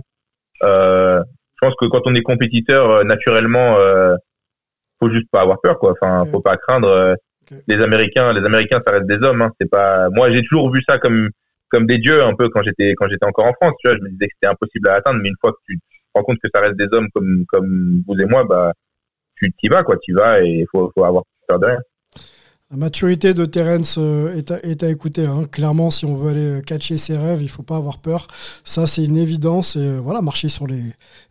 euh, pense que quand on est compétiteur, naturellement, faut juste pas avoir peur, quoi. Enfin, faut pas craindre. Les Américains, les Américains, ça reste des hommes. Hein. C'est pas. Moi, j'ai toujours vu ça comme comme des dieux, un peu quand j'étais quand j'étais encore en France. Tu vois, je me disais que c'était impossible à atteindre, mais une fois que tu rends compte que ça reste des hommes comme comme vous et moi, bah tu t'y vas, quoi. Tu y vas et il faut faut avoir peur de rien. La maturité de Terence euh, est, à, est à écouter. hein. Clairement, si on veut aller euh, catcher ses rêves, il faut pas avoir peur. Ça, c'est une évidence. Et euh, voilà, marcher sur les,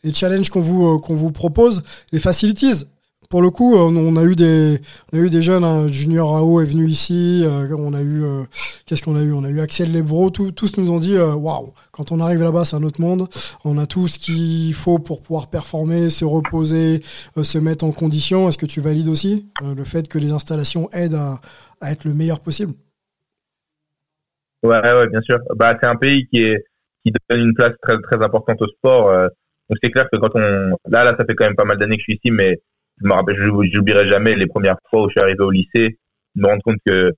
les challenges qu'on vous, qu'on vous propose, les facilities. Pour le coup, on, a eu des, on a eu des jeunes. hein. Junior Rao est venu ici. euh, on a eu, euh, qu'est-ce qu'on a eu? On a eu Axel Lebro. Tous, nous ont dit, euh, waouh, quand on arrive là-bas, c'est un autre monde. On a tout ce qu'il faut pour pouvoir performer, se reposer, se mettre en condition. Est-ce que tu valides aussi le fait que les installations aident à, être le meilleur possible? Ouais, ouais, bien sûr. Bah, c'est un pays qui est qui donne une place très très importante au sport. donc c'est clair que quand on là là ça fait quand même pas mal d'années que je suis ici, mais je me rappelle, j'oublierai jamais les premières fois où je suis arrivé au lycée, me rendre compte que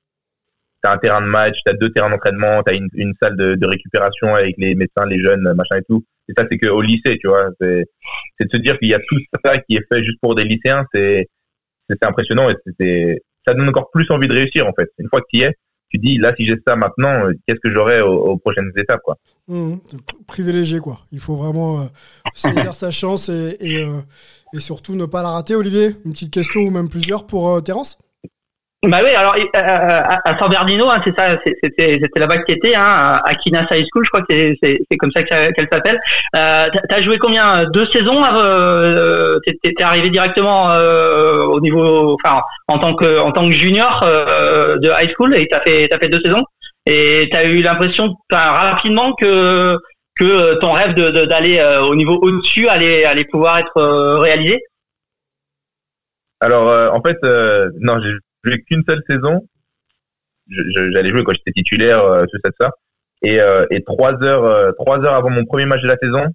t'as un terrain de match, t'as deux terrains d'entraînement, t'as une, une salle de, récupération avec les médecins, les jeunes, machin et tout. Et ça c'est que au lycée, tu vois. C'est de se dire qu'il y a tout ça qui est fait juste pour des lycéens, c'est impressionnant et ça donne encore plus envie de réussir en fait. Une fois que tu y es, tu dis là si j'ai ça maintenant, euh, qu'est-ce que j'aurai aux, prochaines étapes quoi? Mmh, quoi. Il faut vraiment euh, saisir sa chance et, et, euh, et surtout ne pas la rater. Olivier, une petite question ou même plusieurs pour euh, Terence? Bah oui, alors euh, à à San Bernardino, hein, c'est ça, c'était là-bas que t'étais, hein, à Kinas High School, je crois que c'est comme ça que ça- qu'elle s'appelle. Euh, t'as- joué combien Deux saisons euh, T'es arrivé directement euh, au niveau, enfin en tant que en tant que junior euh, de high school et t'as fait t'as fait deux saisons et t'as eu l'impression rapidement que que ton rêve de- de- d'aller euh, au niveau au-dessus allait allait pouvoir être euh, réalisé? Alors euh, en fait euh, non, j'ai joué qu'une seule saison. J'allais jouer quand j'étais titulaire, euh, tout ça, tout ça. Et, euh, et trois heures, euh, trois heures avant mon premier match de la saison,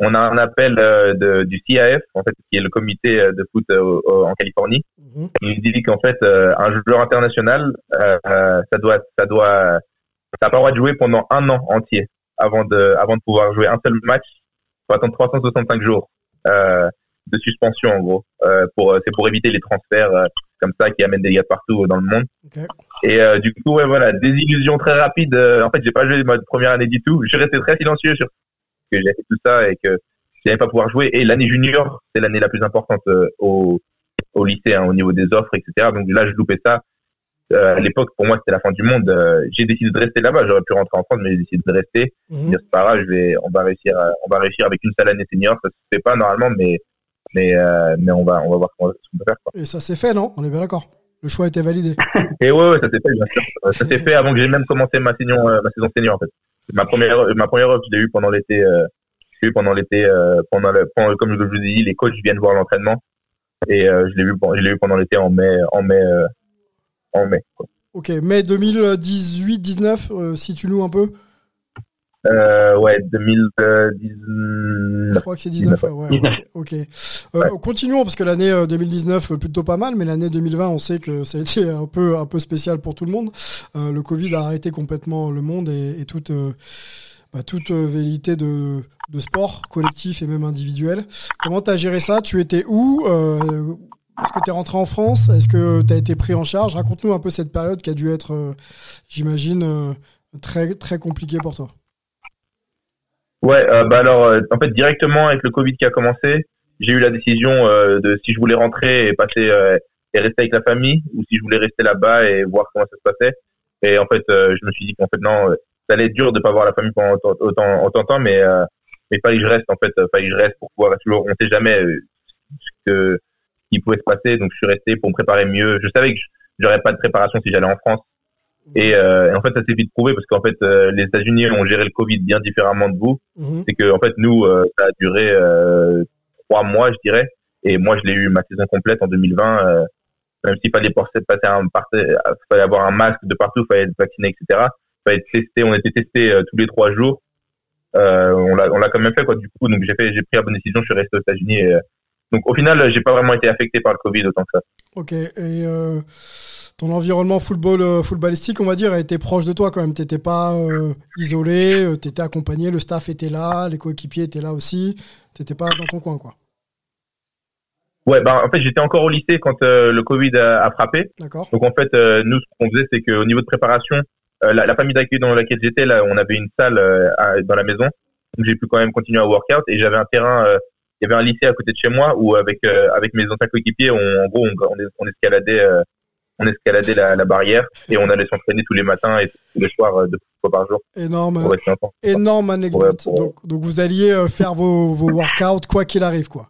on a un appel de, du CAF, en fait, qui est le comité de foot en Californie. Mhm. Il nous dit qu'en fait, un joueur international, ça doit, ça doit, pas le droit de jouer pendant un an entier avant de, avant de pouvoir jouer un seul match. Il faut attendre 365 jours euh, de suspension, en gros. Euh, pour, c'est pour éviter les transferts comme ça qui amènent des gars partout dans le monde. Et euh, du coup, ouais, voilà, désillusion très rapide. Euh, en fait, j'ai pas joué ma première année du tout. Je suis resté très silencieux sur que j'ai fait tout ça et que j'allais pas pouvoir jouer. Et l'année junior, c'est l'année la plus importante euh, au, au lycée, hein, au niveau des offres, etc. Donc là, je loupais ça. Euh, à l'époque, pour moi, c'était la fin du monde. Euh, j'ai décidé de rester là-bas. J'aurais pu rentrer en France, mais j'ai décidé de rester. Dire, c'est pas grave, je vais, on va réussir, on va réussir avec une seule année senior. Ça se fait pas normalement, mais mais euh, mais on va on va voir comment, ce qu'on peut faire. Quoi. Et ça s'est fait, non? On est bien d'accord. Le choix a été validé. Et ouais, ouais, ça s'est fait, bien sûr. Euh, Ça s'est fait avant que j'ai même commencé ma saison, euh, ma saison senior, en fait. Ma première, ma première offre, je l'ai eu pendant l'été, euh, je l'ai eu pendant l'été, euh, pendant le, pendant- comme je vous ai dit, les coachs viennent voir l'entraînement. Et, euh, je l'ai eu, je l'ai eu pendant l'été en mai, en mai, euh, en mai, quoi. Ok, mai 2018-19, euh, si tu nous un peu. Euh, ouais, 2019. Je crois que c'est 19. 19, ouais, ouais, ok. ok. Euh, Continuons parce que l'année euh, 2019 euh, plutôt pas mal, mais l'année 2020, on sait que ça a été un peu un peu spécial pour tout le monde. Euh, le Covid a arrêté complètement le monde et, et toute bah, toute velléité de de sport collectif et même individuel. Comment tu as géré ça? Tu étais où? Est-ce que tu es rentré en France? Est-ce que tu as été pris en charge? Raconte-nous un peu cette période qui a dû être, euh, j'imagine, euh, très très compliquée pour toi. Ouais, euh, bah alors, euh, en fait, directement avec le Covid qui a commencé, j'ai eu la décision euh, de si je voulais rentrer et passer euh, et rester avec la famille, ou si je voulais rester là-bas et voir comment ça se passait. Et en fait, euh, je me suis dit qu'en fait non, euh, ça allait être dur de pas voir la famille pendant autant, autant, autant de temps, mais mais il fallait que je reste en fait, fallait que je reste pour pouvoir toujours. On sait jamais euh, ce que ce qui pouvait se passer, donc je suis resté pour me préparer mieux. Je savais que j'aurais pas de préparation si j'allais en France. Et, euh, et en fait, ça s'est vite prouvé parce qu'en fait, euh, les États-Unis ont géré le Covid bien différemment de vous. Mhm. c'est que en fait nous euh, ça a duré trois mois je dirais. Et moi je l'ai eu ma saison complète en 2020 euh, même s'il fallait passer passer un fallait avoir un masque de partout fallait être vacciné etc fallait être testé. On était testé tous les trois jours. On l'a on l'a quand même fait quoi du coup. Donc j'ai fait j'ai pris la bonne décision je suis resté aux États-Unis et, donc au final j'ai pas vraiment été affecté par le Covid autant que ça. Ok, et ton environnement football, euh, footballistique, on va dire, a été proche de toi quand même. T'étais pas euh, isolé, euh, t'étais accompagné, le staff était là, les coéquipiers étaient là aussi. T'étais pas dans ton coin, quoi. Ouais, bah, en fait, j'étais encore au lycée quand euh, le Covid a, a frappé. D'accord. Donc, en fait, euh, nous, ce qu'on faisait, c'est qu'au niveau de préparation, euh, la, la famille d'accueil dans laquelle j'étais, là, on avait une salle à- dans la maison. Donc, j'ai pu quand même continuer à workout. Et j'avais un terrain, il y avait un lycée à côté de chez moi où, avec, avec mes anciens coéquipiers, on, en gros, on, on, on escaladait, on escaladait la, la barrière et on allait s'entraîner tous les matins et tous les soirs, euh, deux fois par jour Énorme, énorme anecdote. Pour- Donc, donc vous alliez euh, faire vos, vos workouts quoi qu'il arrive, quoi.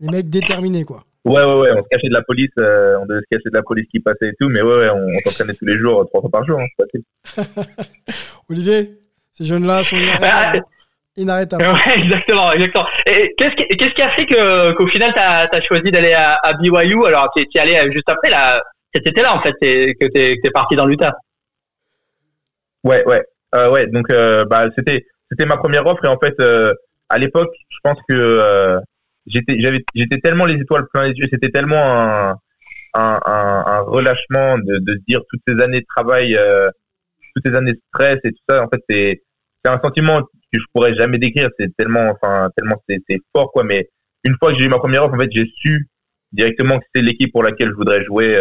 Les mecs déterminés, quoi. Ouais, ouais, ouais, on se cachait de la police, euh, on devait se cacher de la police qui passait et tout, mais ouais, ouais, on, on s'entraînait tous les jours, trois fois par jour, hein, c'est facile. Olivier, ces jeunes-là sont inarrêtables. Inarrêtables. Ouais, exactement, exactement. Et qu'est-ce qui, a fait qu'au final, t'as, as choisi d'aller à, à BYU Alors, tu y allais juste après, là, cet été-là, en fait, que que t'es parti dans l'Utah. Ouais, ouais, euh, ouais. Donc, euh, bah, c'était, c'était ma première offre et en fait, euh, à l'époque, je pense que j'étais, j'avais, j'étais tellement les étoiles plein les yeux, c'était tellement un, un, relâchement de, de dire toutes ces années de travail, toutes ces années de stress et tout ça. En fait, c'est, c'est un sentiment que je pourrais jamais décrire. C'est tellement, enfin, tellement c'est fort quoi. Mais une fois que j'ai eu ma première offre, en fait, j'ai su directement que c'était l'équipe pour laquelle je voudrais jouer.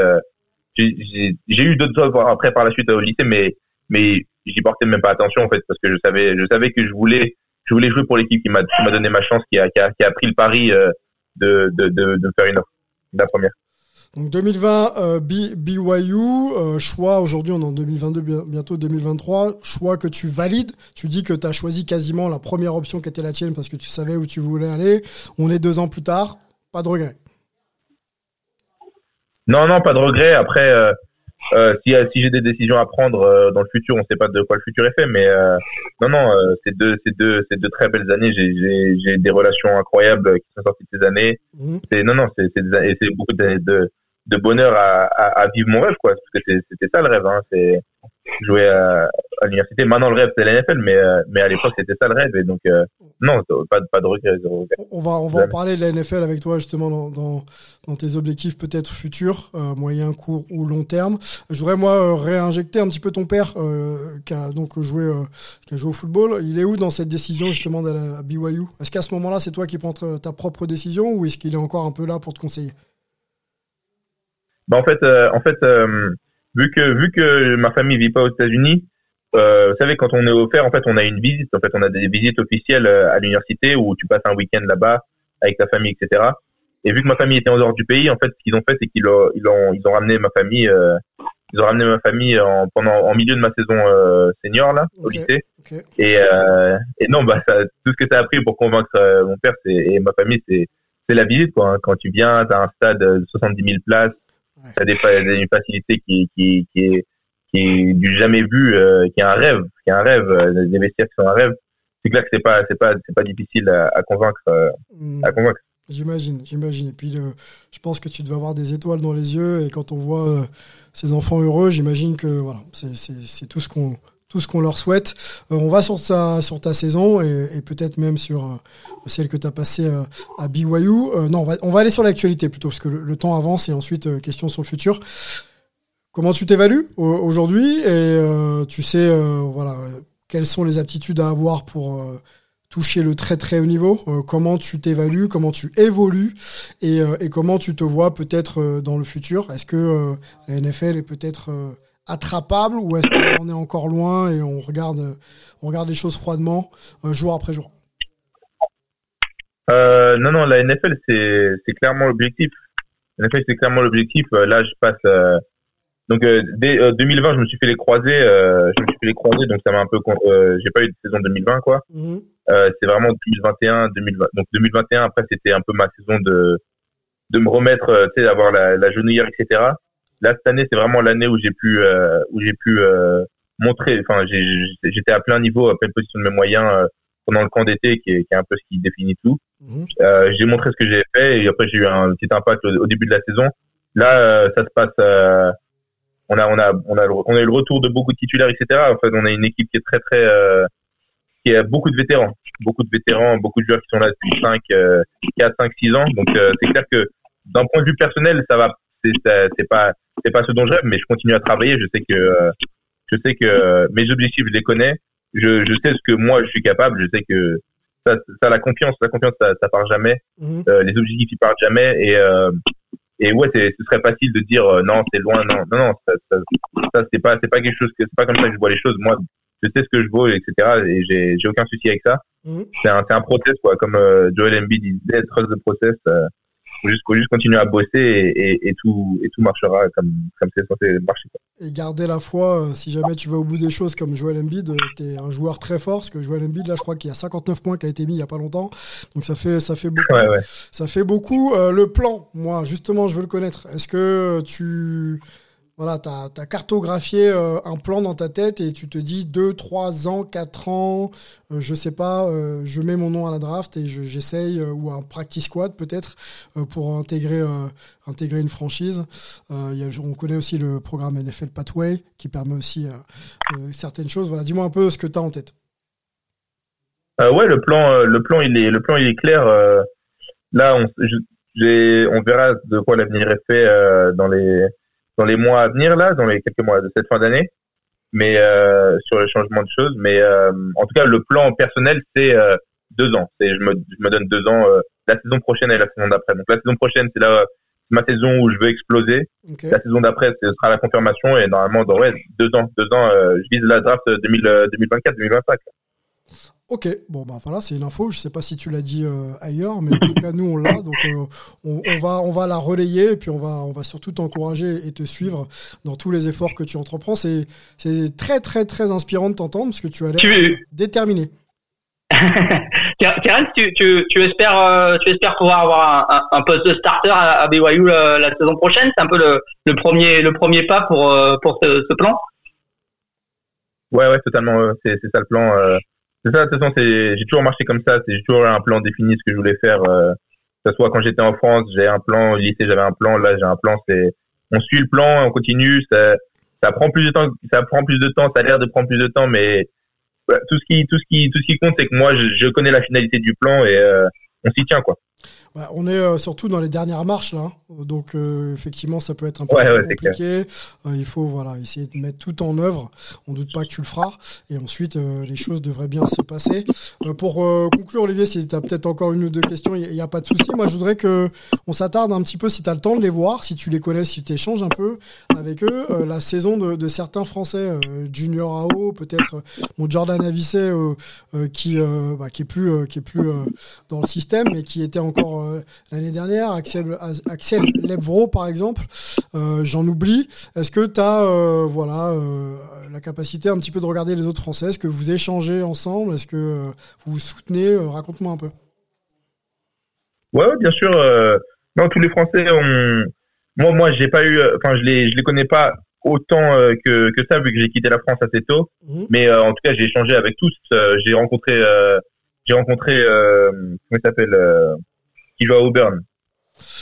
J'ai, eu d'autres offres après par la suite au lycée, mais mais j'y portais même pas attention en fait parce que je savais je savais que je voulais je voulais jouer pour l'équipe qui m'a donné ma chance qui a, qui a qui a pris le pari euh, de, de de me faire une offre la première Donc 2020, euh, BYU, euh, choix, aujourd'hui on est en 2022, bien- bientôt 2023, choix que tu valides. Tu dis que tu as choisi quasiment la première option qui était la tienne parce que tu savais où tu voulais aller. On est deux ans plus tard, pas de regret. Non non pas de regret. Après euh, euh, si si j'ai des décisions à prendre euh, dans le futur on sait pas de quoi le futur est fait mais euh, non non euh, c'est deux c'est deux c'est deux très belles années j'ai j'ai j'ai des relations incroyables qui sont sorties de ces années. Mhm. c'est non non c'est beaucoup de, de de bonheur à, à, à vivre mon rêve quoi parce que c'était ça le rêve hein. C'est jouer à, à l'université maintenant le rêve c'est la NFL mais euh, mais à l'époque c'était ça le rêve et donc euh, non pas de pas de regret. On va, on va en parler de la NFL avec toi justement dans, dans, dans tes objectifs peut-être futurs, euh, moyen, court ou long terme. Je voudrais moi euh, réinjecter un petit peu ton père euh, qui a donc joué, qui a joué au football. Il est où dans cette décision justement d'aller à BYU Est-ce qu'à ce moment-là c'est toi qui prends ta propre décision ou est-ce qu'il est encore un peu là pour te conseiller? Bah en fait, en fait, vu que vu que ma famille vit pas aux États-Unis, euh, vous savez quand on est offert, en fait, on a une visite. En fait, on a des visites officielles euh, à l'université où tu passes un week-end là-bas avec ta famille, etc. Et vu que ma famille était en dehors du pays, en fait, ce qu'ils ont fait, c'est qu'ils ont ils ont ils ont ramené ma famille. euh, ils ont ramené ma famille en, pendant en milieu de ma saison euh, senior là au lycée et, euh, et non bah ça, tout ce que ça a pris pour convaincre euh, mon père et ma famille c'est c'est la visite quoi hein. quand tu viens t'as un stade de 70 000 places Ouais. t'as des, une facilité qui qui qui est qui est du jamais vu euh, qui est un rêve qui est un rêve euh, des vestiaires qui sont un rêve c'est clair que c'est pas c'est pas c'est pas difficile à, à convaincre euh, Hmm. à convaincre J'imagine, j'imagine. Et puis, le- je pense que tu devais avoir des étoiles dans les yeux. Et quand on voit euh, ces enfants heureux, j'imagine que voilà, c'est- c'est c'est tout ce qu'on ce qu'on leur souhaite. Euh, on va sur, ta saison et, peut-être même sur euh, celle que tu as passée euh, à BYU. Non, on va, aller sur l'actualité plutôt, parce que le, temps avance et ensuite, question sur le futur. Comment tu t'évalues au- aujourd'hui? Et tu sais, voilà, quelles sont les aptitudes à avoir pour toucher le très très haut niveau? Comment tu t'évalues Comment tu évolues et, et comment tu te vois peut-être dans le futur? Est-ce que la NFL est peut-être attrapable ou est-ce qu'on est encore loin et on regarde, on regarde les choses froidement euh, jour après jour? Euh, non, non, la NFL, c'est, clairement l'objectif. La NFL, c'est clairement l'objectif. Euh, Là, je passe. euh, donc, euh, dès euh, 2020, je me suis fait les croisés. Je me suis fait les croisés, donc ça m'a un peu. j'ai pas eu de saison 2020, quoi. Euh, c'est vraiment 2021, 2020. Donc, 2021, après, c'était un peu ma saison de de me remettre, tu sais, d'avoir la, la genouillère, etc. Là, cette année, c'est vraiment l'année où j'ai pu euh, où j'ai pu euh, montrer. Enfin, j'étais à plein niveau, à pleine position de mes moyens euh, pendant le camp d'été, qui est, qui est un peu ce qui définit tout. Mhm. J'ai montré ce que j'ai fait et après j'ai eu un petit impact au, au début de la saison. Là, ça se passe. on a, on a, on a, le- on a eu le retour de beaucoup de titulaires, etc. En fait, on a une équipe qui est très, très, euh, qui a beaucoup de vétérans, beaucoup de vétérans, beaucoup de joueurs qui sont là depuis 5, euh, 4, 5, 6 ans. Donc, euh, c'est clair que d'un point de vue personnel, ça va. C'est, pas, c'est pas ce dont je rêve, mais je continue à travailler. Je sais que, euh, je sais que mes objectifs, je les connais. Je, je sais ce que moi je suis capable. Je sais que ça, ça la confiance, la confiance, ça, ça part jamais. Mhm. Euh, les objectifs, ils partent jamais. Et, euh, et ouais, ce serait facile de dire euh, non, c'est loin, non, non, non, ça, ça, ça, c'est pas, c'est pas quelque chose que, c'est pas comme ça que je vois les choses. Moi, je sais ce que je vaux, etc. Et j'ai, j'ai aucun souci avec ça. Mhm. C'est un, c'est un process, quoi. Comme euh, Joel Embiid disait, trust the process. Euh, faut juste, faut juste continuer à bosser et, et, et tout, et tout marchera comme, comme c'est censé marcher. Et garder la foi, euh, si jamais tu vas au bout des choses comme Joel Embiid, tu es un joueur très fort, parce que Joel Embiid, là, je crois qu'il y a 59 points qui a été mis il y a pas longtemps. Donc ça fait, ça fait beaucoup. Ouais, ouais. Ça fait beaucoup. Euh, le plan, moi, justement, je veux le connaître. Est-ce que tu voilà, as, cartographié euh, un plan dans ta tête et tu te dis 2, 3 ans, 4 ans, euh, je sais pas, euh, je mets mon nom à la draft et je- j'essaye, ou un practice squad peut-être, pour intégrer, intégrer une franchise. A, on connaît aussi le programme NFL Pathway qui permet aussi certaines choses. Voilà, dis-moi un peu ce que tu as en tête. Ouais, le plan, le plan, il est, clair. là, on, on verra de quoi l'avenir est fait dans les, dans les mois à venir là, dans les quelques mois de cette fin d'année. Mais euh, sur le changement de choses. Mais euh, en tout cas, le plan personnel, c'est euh, deux ans. C'est, je me, je me donne deux ans. euh, la saison prochaine et la saison d'après. Donc la saison prochaine, c'est là ma saison où je veux exploser. La saison d'après, ce sera la confirmation et normalement, dans ouais, deux ans, deux ans, euh, je vise la draft 2024-2025. Ok, bon bah voilà, c'est une info. Je sais pas si tu l'as dit euh, ailleurs, mais en tout cas nous on l'a, donc euh, on, on va on va la relayer et puis on va on va surtout t'encourager et te suivre dans tous les efforts que tu entreprends. C'est c'est très très très inspirant de t'entendre parce que tu as l'air Tu- déterminé. Karen, tu, tu, tu espères, euh, tu espères pouvoir avoir un, un, un poste de starter à, à BYU la, la saison prochaine? C'est un peu le, le premier, le premier pas pour, pour ce, ce plan? Ouais, ouais, totalement. C'est, c'est ça le plan. C'est ça, de toute façon, c'est, j'ai toujours marché comme ça. C'est, j'ai toujours un plan défini ce que je voulais faire. euh, que ce soit quand j'étais en France, j'ai un plan. Au lycée, j'avais un plan. Là, j'ai un plan. C'est, on suit le plan, on continue. Ça, ça prend plus de temps. Ça prend plus de temps. Ça a l'air de prendre plus de temps, mais voilà, tout ce qui, tout ce qui, tout ce qui compte, c'est que moi, je, je connais la finalité du plan et euh, on s'y tient, quoi. Bah, on est euh, surtout dans les dernières marches là, donc euh, effectivement ça peut être un peu Ouais, ouais, compliqué. Euh, il faut voilà essayer de mettre tout en œuvre. On doute pas que tu le feras, et ensuite les choses devraient bien se passer. Pour conclure, Olivier, si tu as peut-être encore une ou deux questions, il n'y a, pas de souci. Moi, je voudrais que on s'attarde un petit peu, si tu as le temps de les voir, si tu les connais, si tu échanges un peu avec eux, la saison de, de certains Français, Junior AO, peut-être mon Jordan euh, qui bah, qui est plus qui est plus dans le système, mais qui était encore euh, l'année dernière, Axel, Axel Lebvro par exemple, euh, j'en oublie. Est-ce que tu as euh, voilà, la capacité un petit peu de regarder les autres Français Est-ce que vous échangez ensemble? Est-ce que vous vous soutenez? Raconte-moi un peu. Ouais, bien sûr. non, tous les Français ont. Moi, moi, j'ai pas eu. Enfin, je les, je les connais pas autant que, que ça vu que j'ai quitté la France assez tôt. Mhm. Mais en tout cas, j'ai échangé avec tous. J'ai rencontré, j'ai rencontré, euh, comment il s'appelle, euh, qui joue à Auburn.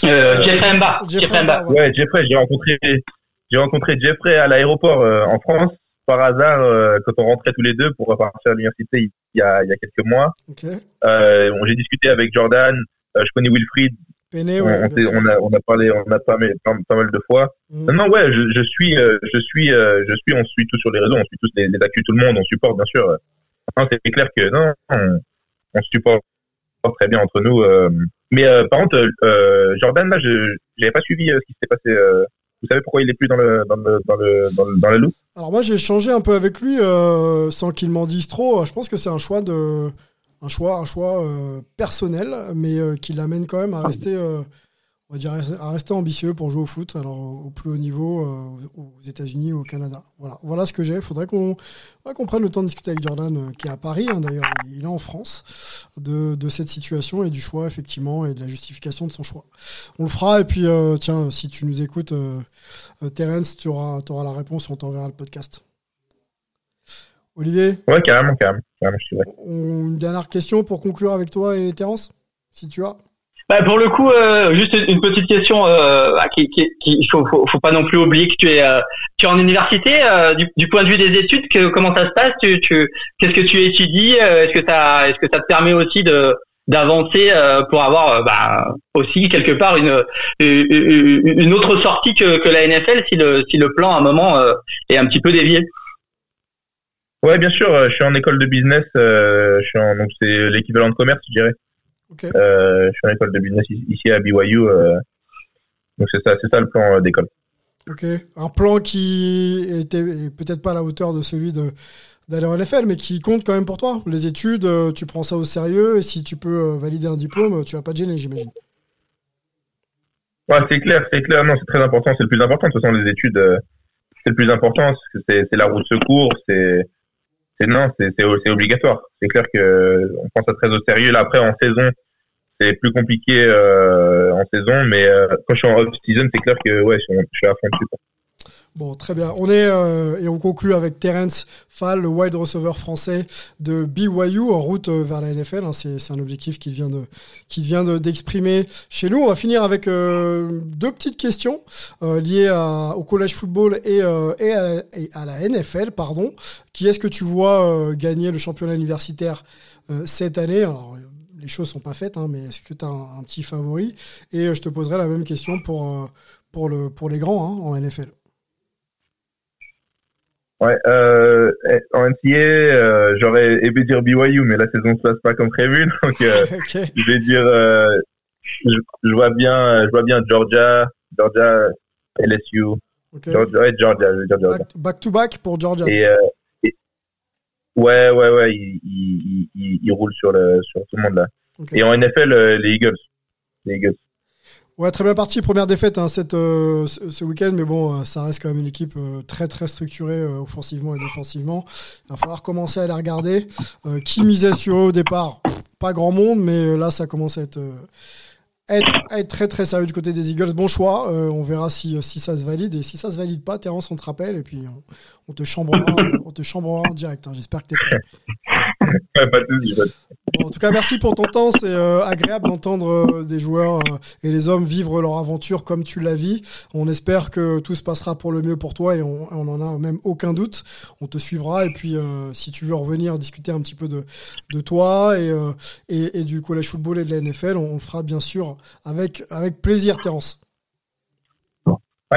Euh, Jeffrey Mba. Jeffrey Jeffrey Mba, Mba. ouais. Jeffrey. J'ai rencontré, j'ai rencontré Jeffrey à l'aéroport euh, en France par hasard euh, quand on rentrait tous les deux pour repartir à l'université il y a, il y a quelques mois. Ok. Euh, bon, j'ai discuté avec Jordan. euh, je connais Wilfried. On, ouais. on a, on a parlé, on a pas mal, pas, pas mal de fois. Mhm. Non, non, ouais, je, je suis, euh, je suis, euh, je suis, on suit tous sur les réseaux, on suit tous les, les actus, tout le monde, on supporte, bien sûr. Non, c'est clair que non, on, on se supporte très bien entre nous. Euh. mais euh, par contre, euh, Jordan, là, je j'avais pas suivi euh, ce qui s'est passé. euh. vous savez pourquoi il est plus dans le dans le dans le dans, le, dans la loupe? Alors moi j'ai échangé un peu avec lui euh, sans qu'il m'en dise trop. Je pense que c'est un choix de un choix un choix euh, personnel, mais euh, qui l'amène quand même à rester euh, on va dire à rester ambitieux pour jouer au foot. Alors au plus haut niveau euh, aux États-Unis, au Canada. Voilà voilà ce que j'ai. Faudrait qu'on faudrait qu'on prenne le temps de discuter avec Jordan euh, qui est à Paris hein, d'ailleurs. Il est en France de, de cette situation et du choix effectivement et de la justification de son choix. On le fera et puis euh, tiens si tu nous écoutes. Terence, tu auras, auras la réponse, on t'enverra le podcast. Olivier, Ouais, carrément, carrément, carrément, je suis vrai. on- une dernière question pour conclure avec toi et Terence, si tu as. Bah, pour le coup, euh, juste une petite question euh, qui, faut, pas non plus oublier que tu es, euh, tu es en université. euh, du, du point de vue des études, comment ça se passe? Tu, tu, Qu'est-ce que tu étudies Est-ce que, est-ce que ça te permet aussi de, d'avancer pour avoir bah, aussi quelque part une, une, autre sortie que, que la NFL si le si le plan à un moment est un petit peu dévié? Ouais, bien sûr. Je suis en école de business. je suis en, donc c'est l'équivalent de commerce, je dirais. Je suis en école de business ici à BYU. donc c'est ça, c'est ça le plan d'école. Ok, un plan qui était peut-être pas à la hauteur de celui de d'aller en NFL, mais qui compte quand même pour toi. Les études, euh, tu prends ça au sérieux, et si tu peux euh, valider un diplôme, tu vas pas te gêner, j'imagine. Ouais, c'est clair, c'est clair. Non, c'est très important. C'est le plus important. De toute façon, les études, euh, c'est le plus important. C'est la roue de secours. C'est non, c'est obligatoire. C'est clair que on prend ça très au sérieux. Là, après, en saison, plus compliqué euh, en saison, mais euh, quand je suis en off-season, c'est clair que ouais, je, suis à fond dessus. Bon, très bien. On est euh, et on conclut avec Terence Fall, le wide receiver français de BYU en route vers la NFL. Hein. c'est, un objectif qu'il vient de qui vient d'exprimer chez nous. On va finir avec deux petites questions liées au college football et, à, la NFL, pardon. Qui est-ce que tu vois gagner le championnat universitaire cette année? Les choses sont pas faites, hein, mais est-ce que tu as un, petit favori? Et euh, je te poserai la même question pour, euh, pour, le, pour les grands hein, en NFL. Ouais, euh, en NCA, j'aurais aimé dire BYU, mais la saison se passe pas comme prévu, donc je vais dire, je, vois bien, je vois bien Georgia, Georgia, LSU, Georgia, Georgia, Back, to back pour Georgia. Et, Ouais, ouais, ouais, il, il, il, il, roule sur, le, sur tout le monde là. Et en NFL, euh, les Eagles. Les Eagles. Ouais, très bien parti. Première défaite hein, cette, euh, ce week-end, mais bon, euh, ça reste quand même une équipe très très structurée offensivement et défensivement. Il va falloir commencer à les regarder. qui misait sur eux au départ? Pas grand monde, mais là, ça commence à être être, très très sérieux du côté des Eagles. Bon choix. Euh, on verra si, si ça se valide. Et si ça se valide pas, Terence, on te rappelle. Et puis on, te chambrera, on te chambrera en direct. Hein. J'espère que tu es prêt. en tout cas, merci pour ton temps. C'est euh, agréable d'entendre euh, des joueurs et les hommes vivre leur aventure comme tu la vis. On espère que tout se passera pour le mieux pour toi et on, on en a même aucun doute. On te suivra. Et puis, si tu veux revenir discuter un petit peu de, de toi et, et, du collège football et de la NFL, on, on le fera bien sûr avec, avec plaisir, Terence.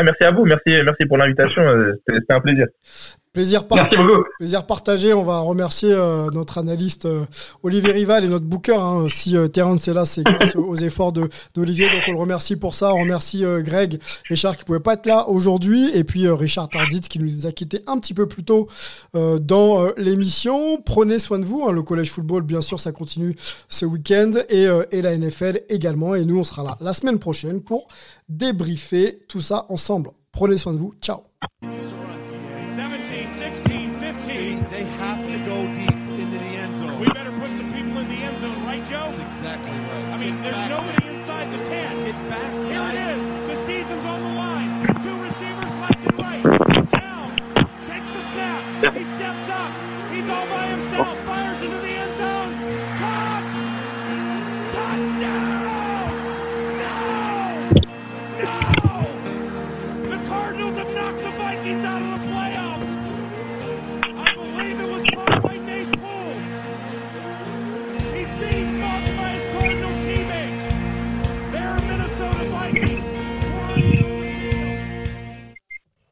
Merci à vous, merci, merci pour l'invitation, euh, c'était un plaisir. Plaisir, plaisir partagé. On va remercier euh, notre analyste euh, Olivier Rival et notre booker. Hein. Si euh, Terence est là, c'est grâce aux efforts d'Olivier. Donc on le remercie pour ça. On remercie Greg, Richard qui pouvait pas être là aujourd'hui. Et puis Richard Tardit qui nous a quitté un petit peu plus tôt dans l'émission. Prenez soin de vous. Hein. Le collège football, bien sûr, ça continue ce week-end. Et, et la NFL également. Et nous, on sera là la semaine prochaine pour débriefer tout ça ensemble. Prenez soin de vous. Ciao.